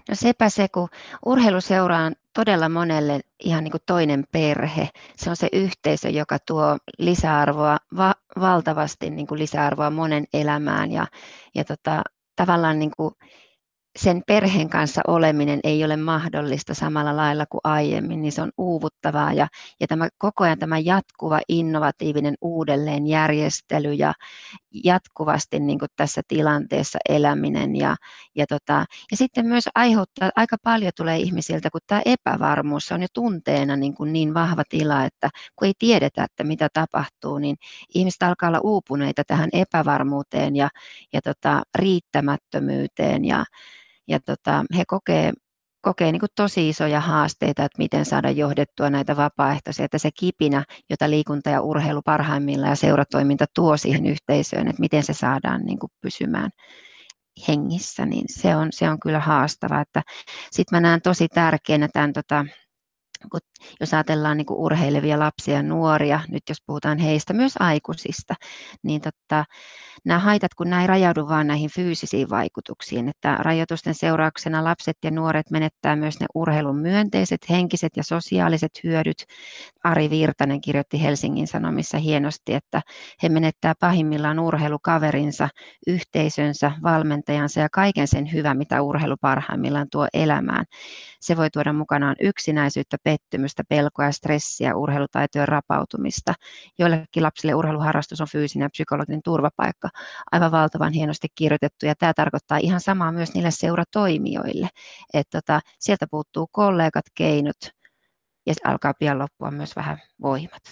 No sepä se, kun urheiluseura on todella monelle ihan niin kuin toinen perhe. Se on se yhteisö, joka tuo lisäarvoa, va- valtavasti niin kuin lisäarvoa monen elämään ja, ja tota, tavallaan niin kuin sen perheen kanssa oleminen ei ole mahdollista samalla lailla kuin aiemmin, niin se on uuvuttavaa. Ja, ja tämä, koko ajan tämä jatkuva innovatiivinen uudelleenjärjestely ja jatkuvasti niin kuin tässä tilanteessa eläminen ja, ja, tota, ja sitten myös aiheuttaa, aika paljon tulee ihmisiltä, kun tämä epävarmuus on jo tunteena niin, kuin niin vahva tila, että kun ei tiedetä, että mitä tapahtuu, niin ihmiset alkaa olla uupuneita tähän epävarmuuteen ja, ja tota, riittämättömyyteen ja, ja tota, he kokee, kokee niin tosi isoja haasteita, että miten saada johdettua näitä vapaaehtoisia, että se kipinä, jota liikunta ja urheilu parhaimmillaan ja seuratoiminta tuo siihen yhteisöön, että miten se saadaan niin pysymään hengissä, niin se on, se on kyllä haastavaa. Sitten mä näen tosi tärkeänä tämän tota, kun jos ajatellaan niin kuin urheilevia lapsia ja nuoria, nyt jos puhutaan heistä, myös aikuisista, niin totta, nämä haitat, kun näin rajaudu vain näihin fyysisiin vaikutuksiin, että rajoitusten seurauksena lapset ja nuoret menettää myös ne urheilun myönteiset, henkiset ja sosiaaliset hyödyt. Ari Virtanen kirjoitti Helsingin Sanomissa hienosti, että he menettää pahimmillaan urheilukaverinsa, yhteisönsä, valmentajansa ja kaiken sen hyvän, mitä urheilu parhaimmillaan tuo elämään. Se voi tuoda mukanaan yksinäisyyttä, pettymystä, pelkoa stressiä, urheilutaitojen rapautumista. Joillekin lapsille urheiluharrastus on fyysinen ja psykologinen turvapaikka. Aivan valtavan hienosti kirjoitettu ja tämä tarkoittaa ihan samaa myös niille seuratoimijoille. Että tota, sieltä puuttuu kollegat, keinot ja alkaa pian loppua myös vähän voimat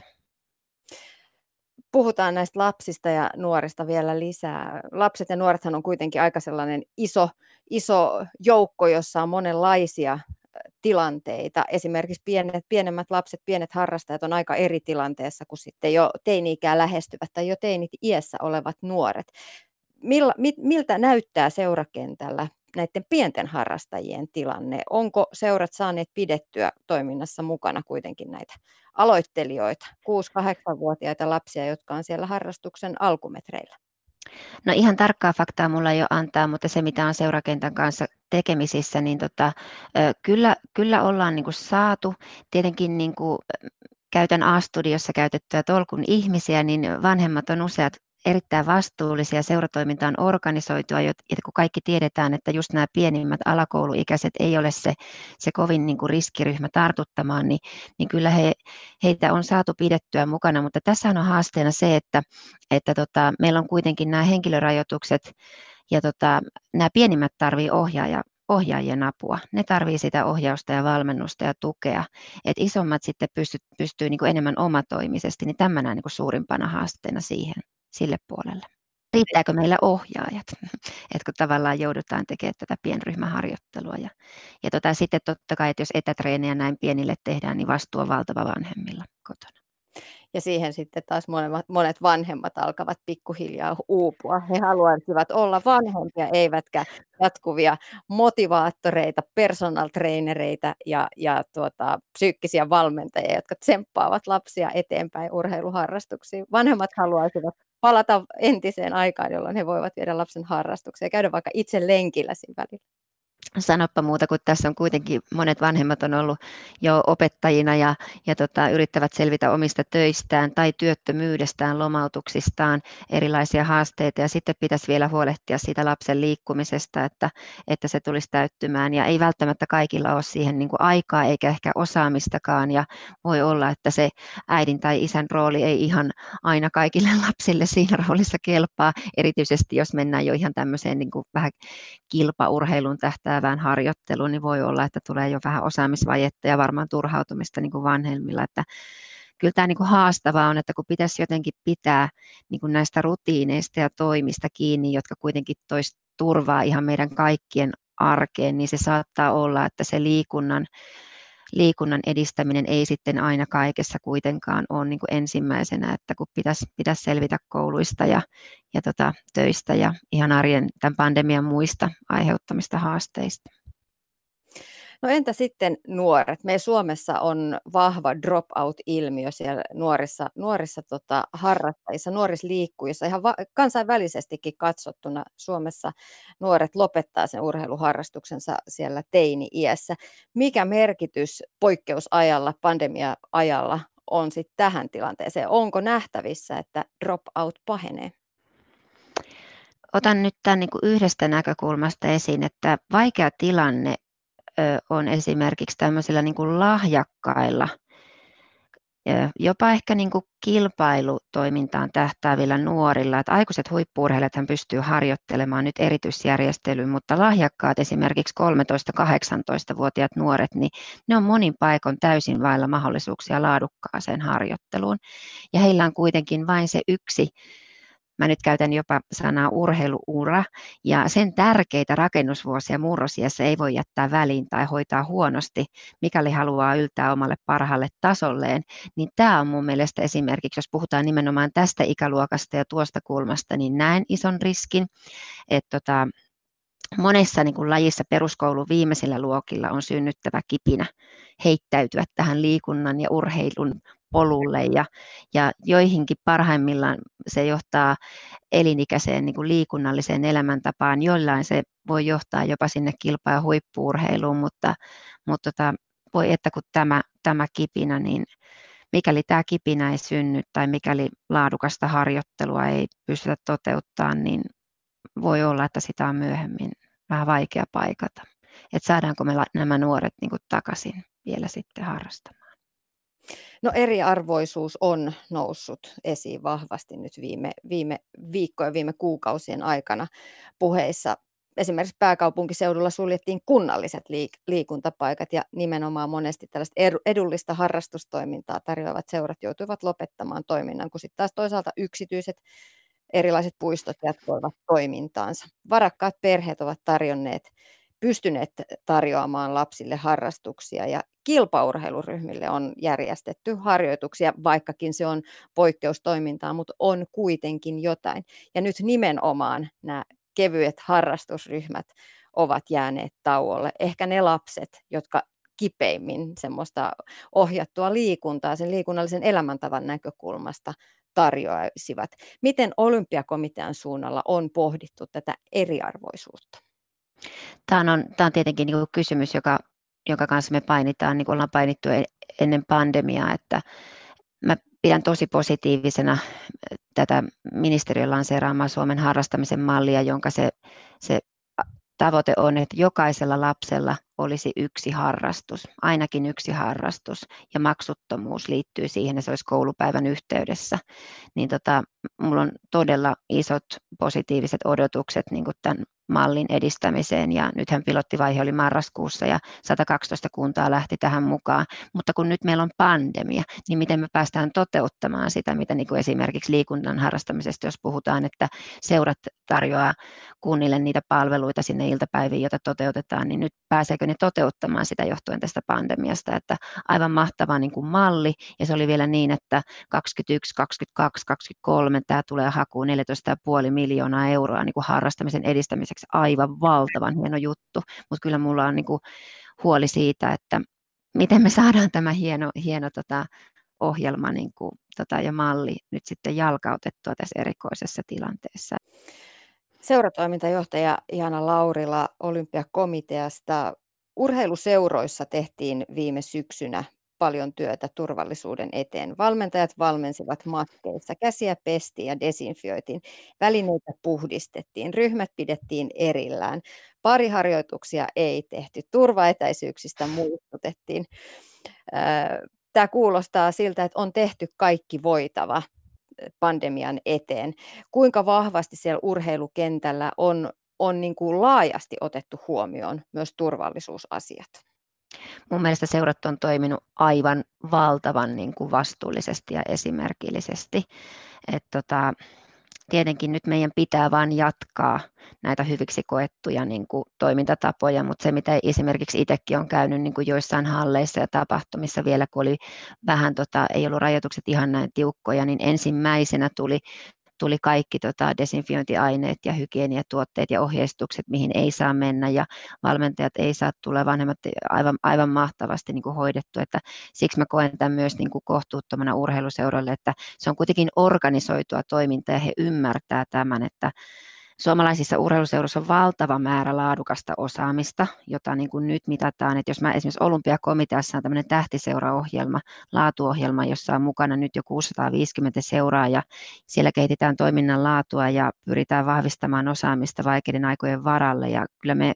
puhutaan näistä lapsista ja nuorista vielä lisää. Lapset ja nuorethan on kuitenkin aika sellainen iso, iso joukko, jossa on monenlaisia tilanteita. Esimerkiksi pienet, pienemmät lapset, pienet harrastajat on aika eri tilanteessa kuin sitten jo teini-ikää lähestyvät tai jo teinit iässä olevat nuoret. Mil, miltä näyttää seurakentällä näiden pienten harrastajien tilanne? Onko seurat saaneet pidettyä toiminnassa mukana kuitenkin näitä aloittelijoita, 6-8-vuotiaita lapsia, jotka on siellä harrastuksen alkumetreillä? No ihan tarkkaa faktaa mulla ei ole antaa, mutta se mitä on seurakentän kanssa tekemisissä, niin tota, kyllä, kyllä ollaan niin kuin saatu. Tietenkin niin kuin käytän A-studiossa käytettyä tolkun ihmisiä, niin vanhemmat on useat erittäin vastuullisia, seuratoiminta on organisoitua, ja kun kaikki tiedetään, että just nämä pienimmät alakouluikäiset ei ole se, se kovin niin kuin riskiryhmä tartuttamaan, niin, niin kyllä he, heitä on saatu pidettyä mukana, mutta tässä on haasteena se, että, että tota, meillä on kuitenkin nämä henkilörajoitukset, ja tota, nämä pienimmät tarvii ohjaaja, ohjaajien apua. Ne tarvii sitä ohjausta ja valmennusta ja tukea. Et isommat sitten pystyy, pystyy niin kuin enemmän omatoimisesti, niin tämä näen niin suurimpana haasteena siihen sille puolelle. Riittääkö meillä ohjaajat, [laughs] että kun tavallaan joudutaan tekemään tätä pienryhmäharjoittelua. Ja, ja tota, sitten totta kai, että jos etätreenejä näin pienille tehdään, niin vastuu on valtava vanhemmilla kotona ja siihen sitten taas monet, vanhemmat alkavat pikkuhiljaa uupua. He haluaisivat olla vanhempia, eivätkä jatkuvia motivaattoreita, personal trainereita ja, ja tuota, psyykkisiä valmentajia, jotka tsemppaavat lapsia eteenpäin urheiluharrastuksiin. Vanhemmat haluaisivat palata entiseen aikaan, jolloin he voivat viedä lapsen harrastukseen ja käydä vaikka itse lenkillä siinä välillä sanoppa muuta, kun tässä on kuitenkin monet vanhemmat on ollut jo opettajina ja, ja tota, yrittävät selvitä omista töistään tai työttömyydestään, lomautuksistaan, erilaisia haasteita. Ja sitten pitäisi vielä huolehtia siitä lapsen liikkumisesta, että, että se tulisi täyttymään. Ja ei välttämättä kaikilla ole siihen niin kuin aikaa eikä ehkä osaamistakaan. Ja voi olla, että se äidin tai isän rooli ei ihan aina kaikille [laughs] lapsille siinä roolissa kelpaa, erityisesti jos mennään jo ihan tämmöiseen niin kuin vähän kilpaurheilun tähtää päivään harjoitteluun, niin voi olla, että tulee jo vähän osaamisvajetta ja varmaan turhautumista niin kuin vanhemmilla. Että kyllä tämä niin kuin haastavaa on, että kun pitäisi jotenkin pitää niin kuin näistä rutiineista ja toimista kiinni, jotka kuitenkin tois turvaa ihan meidän kaikkien arkeen, niin se saattaa olla, että se liikunnan, liikunnan edistäminen ei sitten aina kaikessa kuitenkaan ole niin kuin ensimmäisenä, että kun pitäisi, pitäisi selvitä kouluista ja, ja tota, töistä ja ihan arjen tämän pandemian muista aiheuttamista haasteista. No entä sitten nuoret? Me Suomessa on vahva dropout-ilmiö siellä nuorissa, nuorissa tota, harrastajissa, nuorissa liikkujissa. Ihan va- kansainvälisestikin katsottuna Suomessa nuoret lopettaa sen urheiluharrastuksensa siellä teini-iässä. Mikä merkitys poikkeusajalla, pandemia-ajalla on sitten tähän tilanteeseen? Onko nähtävissä, että dropout pahenee? Otan nyt tämän niin kuin yhdestä näkökulmasta esiin, että vaikea tilanne on esimerkiksi tämmöisillä niin kuin lahjakkailla, jopa ehkä niin kuin kilpailutoimintaan tähtäävillä nuorilla. Että aikuiset huippuurheilijat pystyy harjoittelemaan nyt erityisjärjestelyyn, mutta lahjakkaat esimerkiksi 13-18-vuotiaat nuoret, niin ne on monin paikoin täysin vailla mahdollisuuksia laadukkaaseen harjoitteluun. Ja heillä on kuitenkin vain se yksi mä nyt käytän jopa sanaa urheiluura, ja sen tärkeitä rakennusvuosia murrosiassa ei voi jättää väliin tai hoitaa huonosti, mikäli haluaa yltää omalle parhaalle tasolleen, niin tämä on mun mielestä esimerkiksi, jos puhutaan nimenomaan tästä ikäluokasta ja tuosta kulmasta, niin näen ison riskin, että tota, monessa niin kuin lajissa peruskoulun viimeisillä luokilla on synnyttävä kipinä heittäytyä tähän liikunnan ja urheilun polulle ja, ja joihinkin parhaimmillaan se johtaa elinikäiseen niin kuin liikunnalliseen elämäntapaan, jollain se voi johtaa jopa sinne kilpa- ja huippuurheiluun, mutta, mutta tota, voi että kun tämä, tämä kipinä, niin mikäli tämä kipinä ei synny tai mikäli laadukasta harjoittelua ei pystytä toteuttamaan, niin voi olla, että sitä on myöhemmin vähän vaikea paikata. Että saadaanko me nämä nuoret niin kuin takaisin vielä sitten harrastamaan. No eriarvoisuus on noussut esiin vahvasti nyt viime, viime viikkojen, viime kuukausien aikana puheissa. Esimerkiksi pääkaupunkiseudulla suljettiin kunnalliset liik- liikuntapaikat ja nimenomaan monesti tällaista edullista harrastustoimintaa tarjoavat seurat joutuivat lopettamaan toiminnan, kun sitten taas toisaalta yksityiset erilaiset puistot jatkoivat toimintaansa. Varakkaat perheet ovat tarjonneet pystyneet tarjoamaan lapsille harrastuksia ja kilpaurheiluryhmille on järjestetty harjoituksia, vaikkakin se on poikkeustoimintaa, mutta on kuitenkin jotain. Ja nyt nimenomaan nämä kevyet harrastusryhmät ovat jääneet tauolle. Ehkä ne lapset, jotka kipeimmin semmoista ohjattua liikuntaa sen liikunnallisen elämäntavan näkökulmasta tarjoaisivat. Miten olympiakomitean suunnalla on pohdittu tätä eriarvoisuutta? Tämä on, tämä on tietenkin niin kysymys, joka, jonka kanssa me painitaan, niin kuin ollaan painittu e-, ennen pandemiaa, että mä pidän tosi positiivisena tätä ministeriön lanseeraamaa Suomen harrastamisen mallia, jonka se, se tavoite on, että jokaisella lapsella olisi yksi harrastus, ainakin yksi harrastus, ja maksuttomuus liittyy siihen, että se olisi koulupäivän yhteydessä. Niin tota, mulla on todella isot positiiviset odotukset niin tämän mallin edistämiseen. Ja nythän pilottivaihe oli marraskuussa ja 112 kuntaa lähti tähän mukaan, mutta kun nyt meillä on pandemia, niin miten me päästään toteuttamaan sitä, mitä niin kuin esimerkiksi liikunnan harrastamisesta, jos puhutaan, että seurat tarjoaa kunnille niitä palveluita sinne iltapäiviin, joita toteutetaan, niin nyt pääseekö ne toteuttamaan sitä johtuen tästä pandemiasta, että aivan mahtava niin kuin malli. Ja se oli vielä niin, että 21, 22, 23 tämä tulee hakuun 14,5 miljoonaa euroa niin kuin harrastamisen edistämiseksi. Aivan valtavan hieno juttu, mutta kyllä mulla on niin kuin huoli siitä, että miten me saadaan tämä hieno, hieno tota, ohjelma niin kuin, tota, ja malli nyt sitten jalkautettua tässä erikoisessa tilanteessa. Seuratoimintajohtaja Jana Laurila Olympiakomiteasta. Urheiluseuroissa tehtiin viime syksynä paljon työtä turvallisuuden eteen. Valmentajat valmensivat maskeissa, käsiä pestiin ja desinfioitiin, välineitä puhdistettiin, ryhmät pidettiin erillään, pariharjoituksia ei tehty, turvaetäisyyksistä muistutettiin. Tämä kuulostaa siltä, että on tehty kaikki voitava pandemian eteen. Kuinka vahvasti siellä urheilukentällä on, on niin kuin laajasti otettu huomioon myös turvallisuusasiat? mun mielestä seurat on toiminut aivan valtavan niin kuin vastuullisesti ja esimerkillisesti. Et tota, tietenkin nyt meidän pitää vain jatkaa näitä hyviksi koettuja niin kuin, toimintatapoja, mutta se mitä esimerkiksi itsekin on käynyt niin kuin joissain halleissa ja tapahtumissa vielä, kun oli vähän, tota, ei ollut rajoitukset ihan näin tiukkoja, niin ensimmäisenä tuli tuli kaikki tota, desinfiointiaineet ja hygieniatuotteet ja ohjeistukset, mihin ei saa mennä ja valmentajat ei saa tulla, vanhemmat aivan, aivan mahtavasti niin kuin hoidettu. Että siksi mä koen tämän myös niin kuin kohtuuttomana urheiluseuroille, että se on kuitenkin organisoitua toimintaa ja he ymmärtää tämän, että Suomalaisissa urheiluseuroissa on valtava määrä laadukasta osaamista, jota niin kuin nyt mitataan. Että jos mä esimerkiksi Olympiakomiteassa on tämmöinen tähtiseuraohjelma, laatuohjelma, jossa on mukana nyt jo 650 seuraa ja siellä kehitetään toiminnan laatua ja pyritään vahvistamaan osaamista vaikeiden aikojen varalle. Ja kyllä me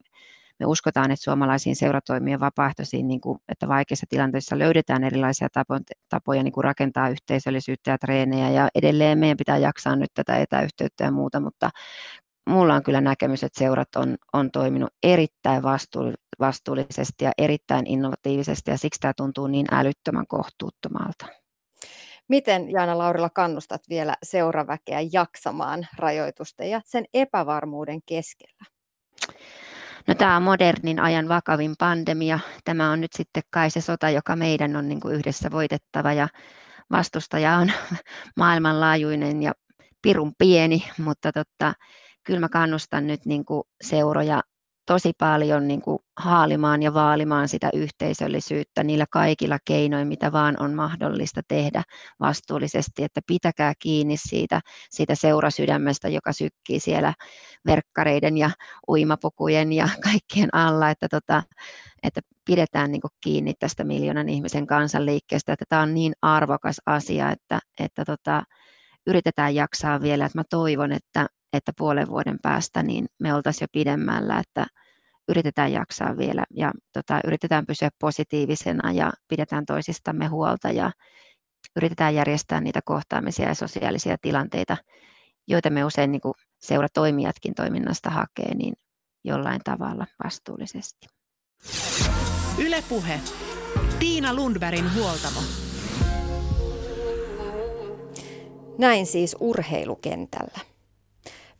me uskotaan, että suomalaisiin seuratoimien vapaaehtoisiin, niin kuin, että vaikeissa tilanteissa löydetään erilaisia tapoja, tapoja niin kuin rakentaa yhteisöllisyyttä ja treenejä ja edelleen meidän pitää jaksaa nyt tätä etäyhteyttä ja muuta, mutta mulla on kyllä näkemys, että seurat on, on toiminut erittäin vastuullisesti ja erittäin innovatiivisesti ja siksi tämä tuntuu niin älyttömän kohtuuttomalta. Miten Jaana Laurila kannustat vielä seuraväkeä jaksamaan rajoitusten ja sen epävarmuuden keskellä? No, tämä on modernin ajan vakavin pandemia. Tämä on nyt sitten kai se sota, joka meidän on niin kuin yhdessä voitettava ja vastustaja on [laughs] maailmanlaajuinen ja pirun pieni, mutta totta, kyllä mä kannustan nyt niin kuin seuroja tosi paljon niin kuin haalimaan ja vaalimaan sitä yhteisöllisyyttä niillä kaikilla keinoin, mitä vaan on mahdollista tehdä vastuullisesti, että pitäkää kiinni siitä, siitä seurasydämestä, joka sykkii siellä verkkareiden ja uimapukujen ja [laughs] kaikkien alla, että, tota, että pidetään niin kiinni tästä miljoonan ihmisen kansanliikkeestä, että tämä on niin arvokas asia, että, että tota, yritetään jaksaa vielä, että mä toivon, että, että puolen vuoden päästä niin me oltaisiin jo pidemmällä, että yritetään jaksaa vielä ja tota, yritetään pysyä positiivisena ja pidetään toisistamme huolta ja yritetään järjestää niitä kohtaamisia ja sosiaalisia tilanteita, joita me usein niin seuratoimijatkin toiminnasta hakee, niin jollain tavalla vastuullisesti. Ylepuhe. Tiina Lundbergin huoltamo. Näin siis urheilukentällä.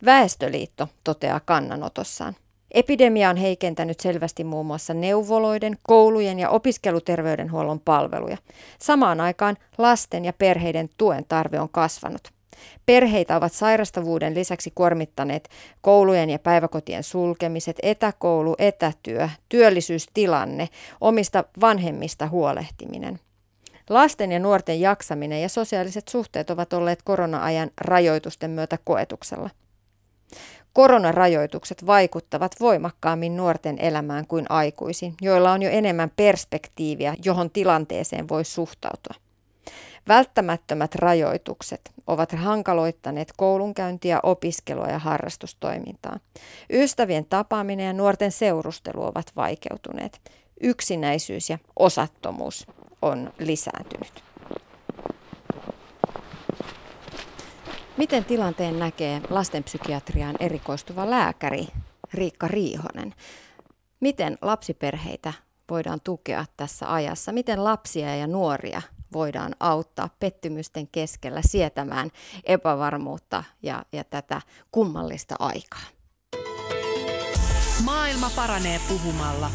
Väestöliitto toteaa kannanotossaan. Epidemia on heikentänyt selvästi muun muassa neuvoloiden, koulujen ja opiskeluterveydenhuollon palveluja. Samaan aikaan lasten ja perheiden tuen tarve on kasvanut. Perheitä ovat sairastavuuden lisäksi kuormittaneet koulujen ja päiväkotien sulkemiset, etäkoulu, etätyö, työllisyystilanne, omista vanhemmista huolehtiminen. Lasten ja nuorten jaksaminen ja sosiaaliset suhteet ovat olleet korona-ajan rajoitusten myötä koetuksella. Koronarajoitukset vaikuttavat voimakkaammin nuorten elämään kuin aikuisiin, joilla on jo enemmän perspektiiviä, johon tilanteeseen voi suhtautua. Välttämättömät rajoitukset ovat hankaloittaneet koulunkäyntiä, opiskelua ja harrastustoimintaa. Ystävien tapaaminen ja nuorten seurustelu ovat vaikeutuneet. Yksinäisyys ja osattomuus on lisääntynyt. Miten tilanteen näkee lastenpsykiatriaan erikoistuva lääkäri Riikka Riihonen? Miten lapsiperheitä voidaan tukea tässä ajassa? Miten lapsia ja nuoria voidaan auttaa pettymysten keskellä sietämään epävarmuutta ja, ja tätä kummallista aikaa? Maailma paranee puhumalla.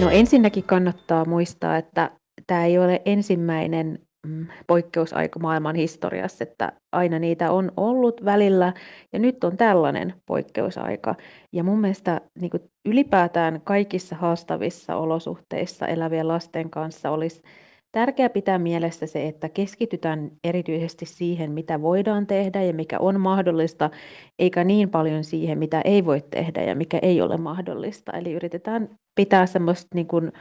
No ensinnäkin kannattaa muistaa, että tämä ei ole ensimmäinen mm, poikkeusaika maailman historiassa, että aina niitä on ollut välillä ja nyt on tällainen poikkeusaika. Ja mun mielestä niin kuin ylipäätään kaikissa haastavissa olosuhteissa elävien lasten kanssa olisi tärkeää pitää mielessä se, että keskitytään erityisesti siihen, mitä voidaan tehdä ja mikä on mahdollista, eikä niin paljon siihen, mitä ei voi tehdä ja mikä ei ole mahdollista. Eli yritetään pitää semmoista niin kuin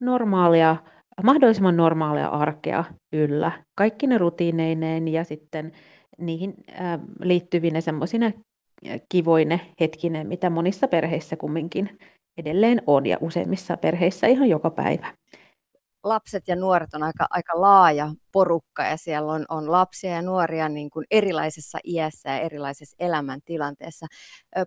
normaalia, mahdollisimman normaalia arkea yllä, kaikki ne rutiineineen ja sitten niihin liittyvinä semmoisina kivoine hetkinen, mitä monissa perheissä kumminkin edelleen on ja useimmissa perheissä ihan joka päivä lapset ja nuoret on aika, aika laaja porukka ja siellä on, on lapsia ja nuoria niin kuin erilaisessa iässä ja erilaisessa elämäntilanteessa.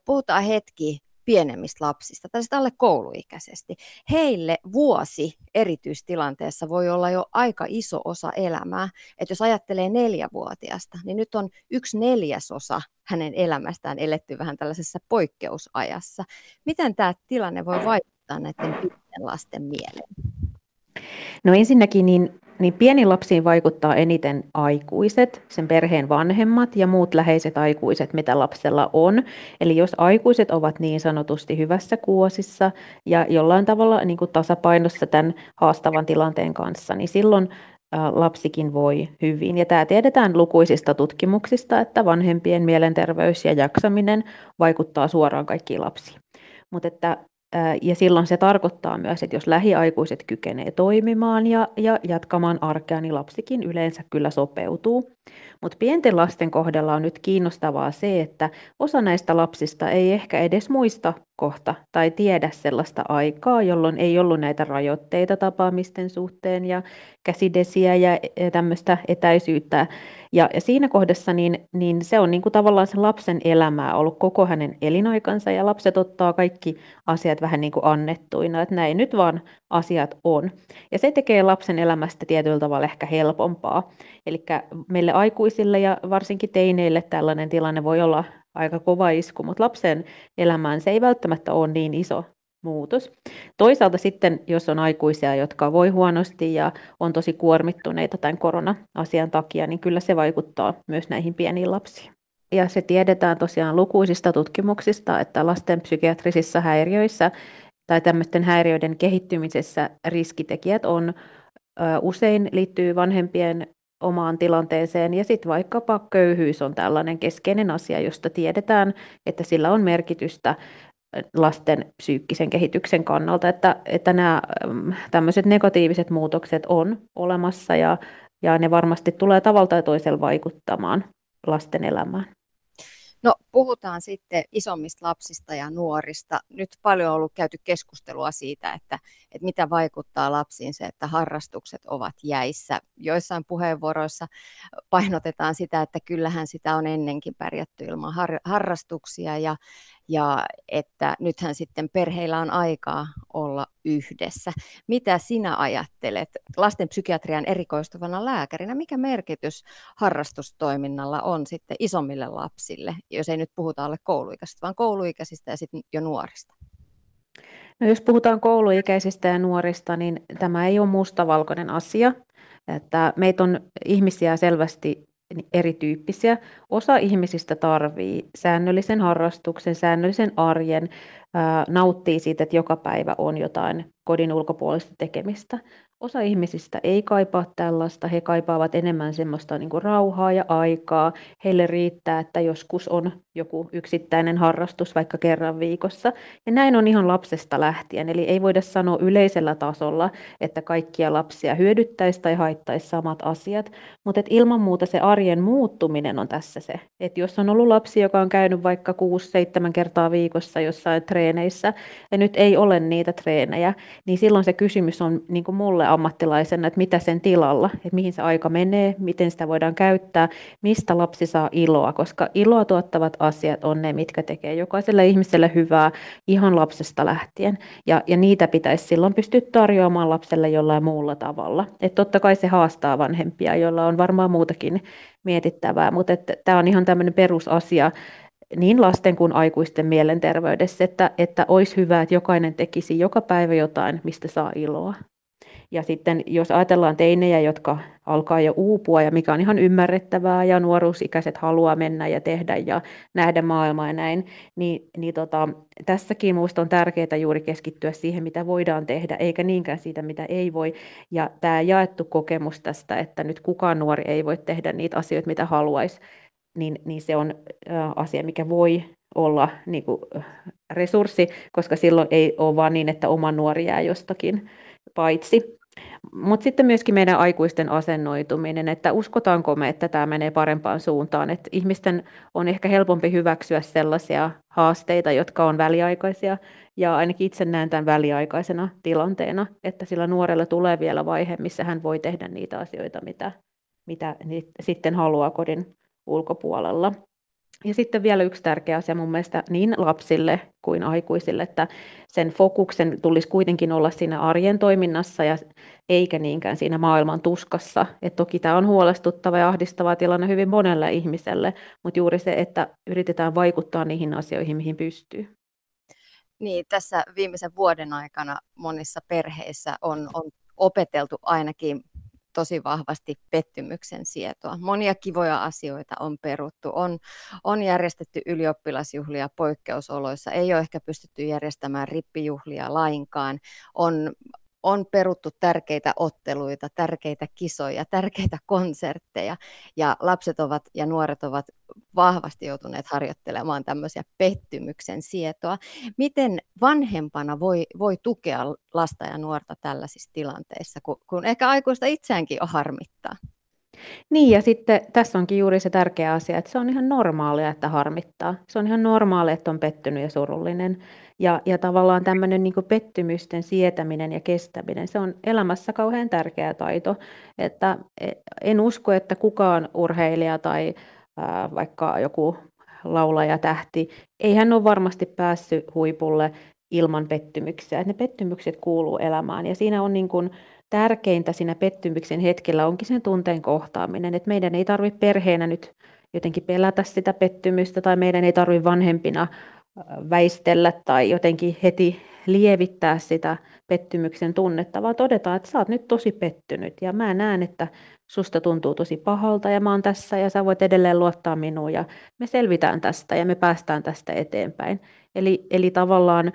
Puhutaan hetki pienemmistä lapsista, tai alle kouluikäisesti. Heille vuosi erityistilanteessa voi olla jo aika iso osa elämää. Että jos ajattelee neljävuotiasta, niin nyt on yksi neljäsosa hänen elämästään eletty vähän tällaisessa poikkeusajassa. Miten tämä tilanne voi vaikuttaa näiden pienten lasten mieleen? No ensinnäkin niin niin pieniin lapsiin vaikuttaa eniten aikuiset, sen perheen vanhemmat ja muut läheiset aikuiset, mitä lapsella on. Eli jos aikuiset ovat niin sanotusti hyvässä kuosissa ja jollain tavalla niin kuin tasapainossa tämän haastavan tilanteen kanssa, niin silloin lapsikin voi hyvin. Ja tämä tiedetään lukuisista tutkimuksista, että vanhempien mielenterveys ja jaksaminen vaikuttaa suoraan kaikkiin lapsiin. Mutta että ja silloin se tarkoittaa myös, että jos lähiaikuiset kykenee toimimaan ja, ja jatkamaan arkea, niin lapsikin yleensä kyllä sopeutuu. Mutta pienten lasten kohdalla on nyt kiinnostavaa se, että osa näistä lapsista ei ehkä edes muista kohta tai tiedä sellaista aikaa, jolloin ei ollut näitä rajoitteita tapaamisten suhteen ja käsidesiä ja tämmöistä etäisyyttä. Ja, ja siinä kohdassa niin, niin se on niin kuin tavallaan se lapsen elämää ollut koko hänen elinaikansa ja lapset ottaa kaikki asiat vähän niin kuin annettuina, että näin nyt vaan asiat on. Ja se tekee lapsen elämästä tietyllä tavalla ehkä helpompaa. Eli meille aikuisille ja varsinkin teineille tällainen tilanne voi olla aika kova isku, mutta lapsen elämään se ei välttämättä ole niin iso muutos. Toisaalta sitten, jos on aikuisia, jotka voi huonosti ja on tosi kuormittuneita tämän korona-asian takia, niin kyllä se vaikuttaa myös näihin pieniin lapsiin. Ja se tiedetään tosiaan lukuisista tutkimuksista, että lasten psykiatrisissa häiriöissä tai tämmöisten häiriöiden kehittymisessä riskitekijät on usein liittyy vanhempien omaan tilanteeseen. Ja sitten vaikkapa köyhyys on tällainen keskeinen asia, josta tiedetään, että sillä on merkitystä lasten psyykkisen kehityksen kannalta, että, että nämä tämmöiset negatiiviset muutokset on olemassa ja, ja ne varmasti tulee tavalla tai toisella vaikuttamaan lasten elämään. No puhutaan sitten isommista lapsista ja nuorista. Nyt paljon on ollut käyty keskustelua siitä, että, että mitä vaikuttaa lapsiin se, että harrastukset ovat jäissä. Joissain puheenvuoroissa painotetaan sitä, että kyllähän sitä on ennenkin pärjätty ilman har- harrastuksia ja, ja että nythän sitten perheillä on aikaa olla yhdessä. Mitä sinä ajattelet lastenpsykiatrian erikoistuvana lääkärinä, mikä merkitys harrastustoiminnalla on sitten isommille lapsille, jos ei nyt puhuta alle kouluikäisistä, vaan kouluikäisistä ja sitten jo nuorista? No jos puhutaan kouluikäisistä ja nuorista, niin tämä ei ole mustavalkoinen asia. Että meitä on ihmisiä selvästi erityyppisiä. Osa ihmisistä tarvii säännöllisen harrastuksen, säännöllisen arjen, nauttii siitä, että joka päivä on jotain kodin ulkopuolista tekemistä. Osa ihmisistä ei kaipaa tällaista, he kaipaavat enemmän semmoista niin kuin rauhaa ja aikaa. Heille riittää, että joskus on joku yksittäinen harrastus vaikka kerran viikossa. Ja näin on ihan lapsesta lähtien, eli ei voida sanoa yleisellä tasolla, että kaikkia lapsia hyödyttäisi tai haittaisi samat asiat, mutta ilman muuta se arjen muuttuminen on tässä se. Että jos on ollut lapsi, joka on käynyt vaikka 6-7 kertaa viikossa jossain treeneissä ja nyt ei ole niitä treenejä, niin silloin se kysymys on niin kuin mulle ammattilaisena, että mitä sen tilalla, että mihin se aika menee, miten sitä voidaan käyttää, mistä lapsi saa iloa, koska iloa tuottavat asiat on ne, mitkä tekee jokaiselle ihmiselle hyvää ihan lapsesta lähtien. Ja, ja niitä pitäisi silloin pystyä tarjoamaan lapselle jollain muulla tavalla. Et totta kai se haastaa vanhempia, joilla on varmaan muutakin mietittävää, mutta tämä on ihan tämmöinen perusasia, niin lasten kuin aikuisten mielenterveydessä, että, että olisi hyvä, että jokainen tekisi joka päivä jotain, mistä saa iloa. Ja sitten jos ajatellaan teinejä, jotka alkaa jo uupua ja mikä on ihan ymmärrettävää ja nuoruusikäiset haluaa mennä ja tehdä ja nähdä maailmaa ja näin, niin, niin tota, tässäkin minusta on tärkeää juuri keskittyä siihen, mitä voidaan tehdä, eikä niinkään siitä, mitä ei voi. Ja tämä jaettu kokemus tästä, että nyt kukaan nuori ei voi tehdä niitä asioita, mitä haluaisi, niin, niin se on asia, mikä voi olla niin kuin, resurssi, koska silloin ei ole vaan niin, että oma nuori jää jostakin paitsi. Mutta sitten myöskin meidän aikuisten asennoituminen, että uskotaanko me, että tämä menee parempaan suuntaan. Että ihmisten on ehkä helpompi hyväksyä sellaisia haasteita, jotka on väliaikaisia, ja ainakin itse näen tämän väliaikaisena tilanteena, että sillä nuorella tulee vielä vaihe, missä hän voi tehdä niitä asioita, mitä, mitä sitten haluaa kodin ulkopuolella. Ja sitten vielä yksi tärkeä asia mun mielestä niin lapsille kuin aikuisille, että sen fokuksen tulisi kuitenkin olla siinä arjen toiminnassa ja eikä niinkään siinä maailman tuskassa. Et toki tämä on huolestuttava ja ahdistava tilanne hyvin monelle ihmiselle, mutta juuri se, että yritetään vaikuttaa niihin asioihin, mihin pystyy. Niin, tässä viimeisen vuoden aikana monissa perheissä on, on opeteltu ainakin tosi vahvasti pettymyksen sietoa. Monia kivoja asioita on peruttu. On, on järjestetty ylioppilasjuhlia poikkeusoloissa. Ei ole ehkä pystytty järjestämään rippijuhlia lainkaan. On on peruttu tärkeitä otteluita, tärkeitä kisoja, tärkeitä konsertteja ja lapset ovat ja nuoret ovat vahvasti joutuneet harjoittelemaan tämmöisiä pettymyksen sietoa. Miten vanhempana voi, voi tukea lasta ja nuorta tällaisissa tilanteissa, kun, kun ehkä aikuista itseäänkin on harmittaa? Niin ja sitten tässä onkin juuri se tärkeä asia, että se on ihan normaalia, että harmittaa. Se on ihan normaalia, että on pettynyt ja surullinen. Ja, ja tavallaan tämmöinen niin pettymysten sietäminen ja kestäminen, se on elämässä kauhean tärkeä taito. Että e, en usko, että kukaan urheilija tai ää, vaikka joku laulaja tähti, ei hän ole varmasti päässyt huipulle ilman pettymyksiä. Että ne pettymykset kuuluu elämään ja siinä on niin kuin, tärkeintä siinä pettymyksen hetkellä onkin sen tunteen kohtaaminen, että meidän ei tarvitse perheenä nyt jotenkin pelätä sitä pettymystä tai meidän ei tarvitse vanhempina väistellä tai jotenkin heti lievittää sitä pettymyksen tunnetta, vaan todetaan, että sä oot nyt tosi pettynyt ja mä näen, että susta tuntuu tosi pahalta ja mä oon tässä ja sä voit edelleen luottaa minuun ja me selvitään tästä ja me päästään tästä eteenpäin. Eli, eli tavallaan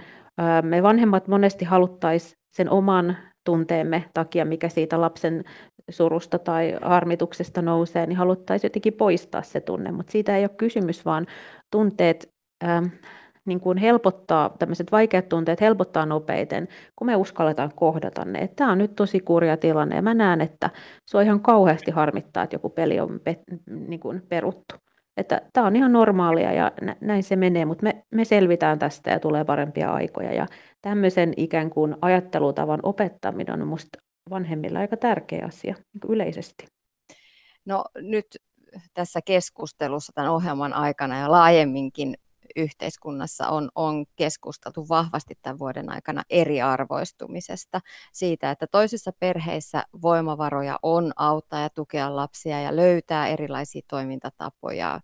me vanhemmat monesti haluttaisiin sen oman tunteemme takia, mikä siitä lapsen surusta tai harmituksesta nousee, niin haluttaisiin jotenkin poistaa se tunne, mutta siitä ei ole kysymys, vaan tunteet ähm, niin kuin helpottaa, tämmöiset vaikeat tunteet helpottaa nopeiten, kun me uskalletaan kohdata ne. Tämä on nyt tosi kurja tilanne ja mä näen, että se on ihan kauheasti harmittaa, että joku peli on pe, niin kuin peruttu. Että tämä on ihan normaalia ja näin se menee, mutta me, me selvitään tästä ja tulee parempia aikoja. Ja tämmöisen ikään kuin ajattelutavan opettaminen on minusta vanhemmilla aika tärkeä asia niin yleisesti. No nyt tässä keskustelussa tämän ohjelman aikana ja laajemminkin yhteiskunnassa on, on keskusteltu vahvasti tämän vuoden aikana eriarvoistumisesta, siitä, että toisissa perheissä voimavaroja on auttaa ja tukea lapsia ja löytää erilaisia toimintatapoja,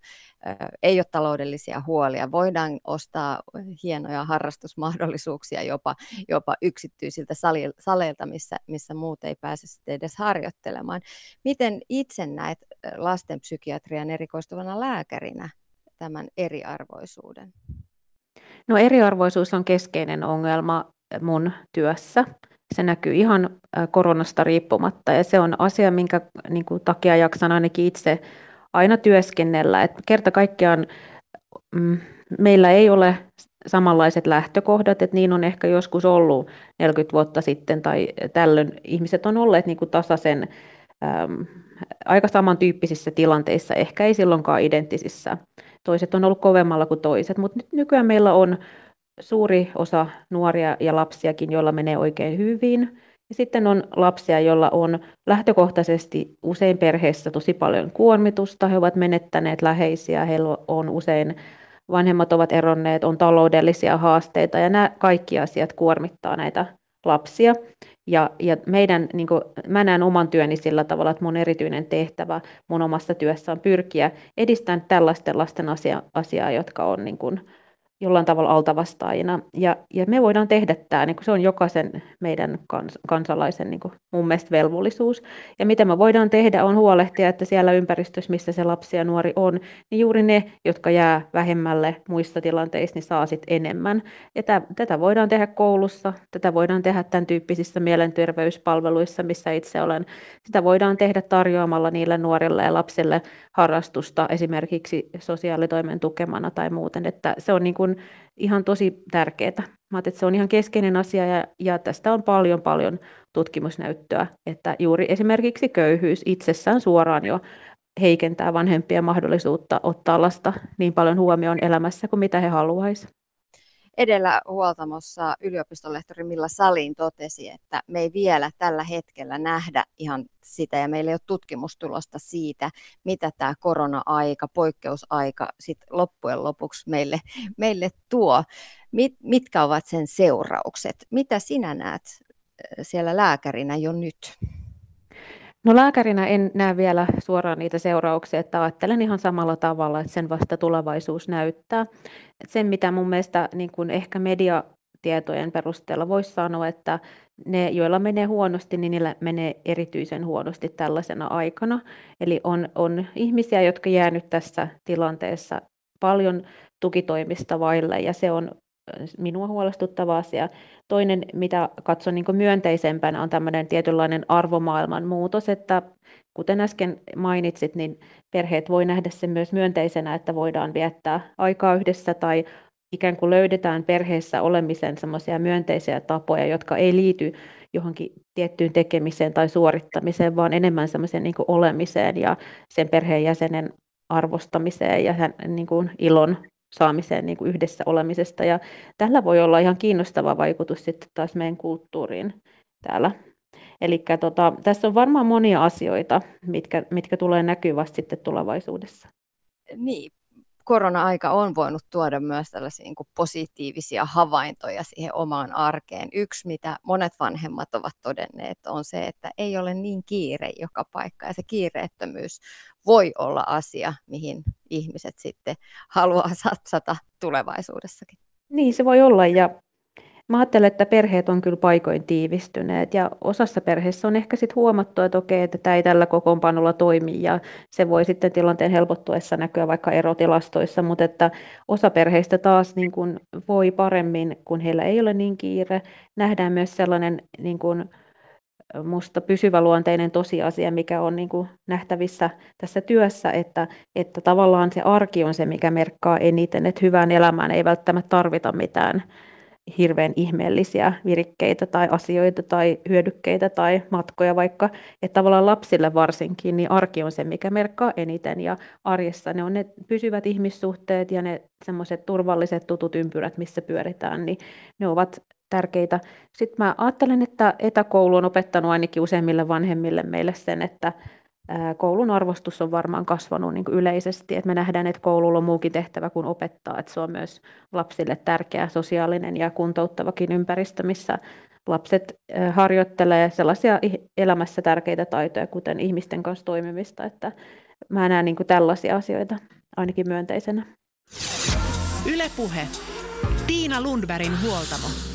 ei ole taloudellisia huolia, voidaan ostaa hienoja harrastusmahdollisuuksia jopa, jopa yksityisiltä saleilta, missä, missä muut ei pääse sitten edes harjoittelemaan. Miten itse näet lastenpsykiatrian erikoistuvana lääkärinä tämän eriarvoisuuden? No eriarvoisuus on keskeinen ongelma mun työssä. Se näkyy ihan koronasta riippumatta ja se on asia, minkä niin kuin, takia jaksan ainakin itse aina työskennellä. Et kerta kaikkiaan mm, meillä ei ole samanlaiset lähtökohdat, että niin on ehkä joskus ollut 40 vuotta sitten tai tällöin ihmiset on olleet niin kuin tasaisen äm, aika samantyyppisissä tilanteissa, ehkä ei silloinkaan identtisissä toiset on ollut kovemmalla kuin toiset, mutta nyt nykyään meillä on suuri osa nuoria ja lapsiakin, joilla menee oikein hyvin. Ja sitten on lapsia, joilla on lähtökohtaisesti usein perheessä tosi paljon kuormitusta, he ovat menettäneet läheisiä, heillä on usein vanhemmat ovat eronneet, on taloudellisia haasteita ja nämä kaikki asiat kuormittaa näitä lapsia. Ja, ja meidän, niin kuin, mä näen oman työni sillä tavalla, että mun erityinen tehtävä mun omassa työssä on pyrkiä edistämään tällaisten lasten asia, asiaa, jotka on niin kuin, jollain tavalla altavastaajina. Ja, ja me voidaan tehdä tämä, niin se on jokaisen meidän kans, kansalaisen niin kuin mun mielestä velvollisuus. Ja mitä me voidaan tehdä on huolehtia, että siellä ympäristössä, missä se lapsi ja nuori on, niin juuri ne, jotka jää vähemmälle muissa tilanteissa, niin saa sitten enemmän. Ja tätä, tätä voidaan tehdä koulussa, tätä voidaan tehdä tämän tyyppisissä mielenterveyspalveluissa, missä itse olen. Sitä voidaan tehdä tarjoamalla niille nuorille ja lapsille harrastusta esimerkiksi sosiaalitoimen tukemana tai muuten. Että se on niin kuin ihan tosi tärkeää. Mä että se on ihan keskeinen asia ja, ja tästä on paljon paljon tutkimusnäyttöä, että juuri esimerkiksi köyhyys itsessään suoraan jo heikentää vanhempien mahdollisuutta ottaa lasta niin paljon huomioon elämässä kuin mitä he haluaisivat. Edellä huoltamossa yliopistolehtori Milla Salin totesi, että me ei vielä tällä hetkellä nähdä ihan sitä ja meillä ei ole tutkimustulosta siitä, mitä tämä korona-aika, poikkeusaika sit loppujen lopuksi meille, meille tuo. Mit, mitkä ovat sen seuraukset? Mitä sinä näet siellä lääkärinä jo nyt? No lääkärinä en näe vielä suoraan niitä seurauksia, että ajattelen ihan samalla tavalla, että sen vasta tulevaisuus näyttää. Sen, mitä mun mielestä niin kuin ehkä mediatietojen perusteella voisi sanoa, että ne, joilla menee huonosti, niin niillä menee erityisen huonosti tällaisena aikana. Eli on, on ihmisiä, jotka jäänyt tässä tilanteessa paljon tukitoimista vaille, ja se on minua huolestuttava asia. Toinen, mitä katson niin myönteisempänä, on tämmöinen tietynlainen arvomaailman muutos, että kuten äsken mainitsit, niin perheet voi nähdä sen myös myönteisenä, että voidaan viettää aikaa yhdessä tai ikään kuin löydetään perheessä olemisen semmoisia myönteisiä tapoja, jotka ei liity johonkin tiettyyn tekemiseen tai suorittamiseen, vaan enemmän semmoiseen niin olemiseen ja sen perheenjäsenen arvostamiseen ja hän, niin kuin ilon saamiseen niin kuin yhdessä olemisesta. Ja tällä voi olla ihan kiinnostava vaikutus sitten taas meidän kulttuuriin täällä. Eli tota, tässä on varmaan monia asioita, mitkä, mitkä tulee näkyvästi sitten tulevaisuudessa. Niin, korona-aika on voinut tuoda myös tällaisia niin positiivisia havaintoja siihen omaan arkeen. Yksi, mitä monet vanhemmat ovat todenneet, on se, että ei ole niin kiire joka paikka. Ja se kiireettömyys voi olla asia, mihin ihmiset sitten haluaa satsata tulevaisuudessakin. Niin se voi olla ja Mä ajattelen, että perheet on kyllä paikoin tiivistyneet ja osassa perheessä on ehkä sitten huomattu, että okei, että tämä ei tällä kokoonpanolla toimi ja se voi sitten tilanteen helpottuessa näkyä vaikka erotilastoissa, mutta että osa perheistä taas niin kuin voi paremmin, kun heillä ei ole niin kiire. Nähdään myös sellainen niin kuin musta pysyväluonteinen tosiasia, mikä on niin kuin nähtävissä tässä työssä, että, että tavallaan se arki on se, mikä merkkaa eniten, että hyvään elämään ei välttämättä tarvita mitään hirveän ihmeellisiä virikkeitä tai asioita tai hyödykkeitä tai matkoja vaikka, että tavallaan lapsille varsinkin, niin arki on se, mikä merkkaa eniten ja arjessa ne on ne pysyvät ihmissuhteet ja ne semmoiset turvalliset tutut ympyrät, missä pyöritään, niin ne ovat tärkeitä. Sitten mä ajattelen, että etäkoulu on opettanut ainakin useimmille vanhemmille meille sen, että koulun arvostus on varmaan kasvanut niin yleisesti, että me nähdään, että koululla on muukin tehtävä kuin opettaa, että se on myös lapsille tärkeä sosiaalinen ja kuntouttavakin ympäristö, missä lapset harjoittelee sellaisia elämässä tärkeitä taitoja, kuten ihmisten kanssa toimimista, että mä näen niin tällaisia asioita ainakin myönteisenä. Ylepuhe. Tiina Lundbergin huoltamo.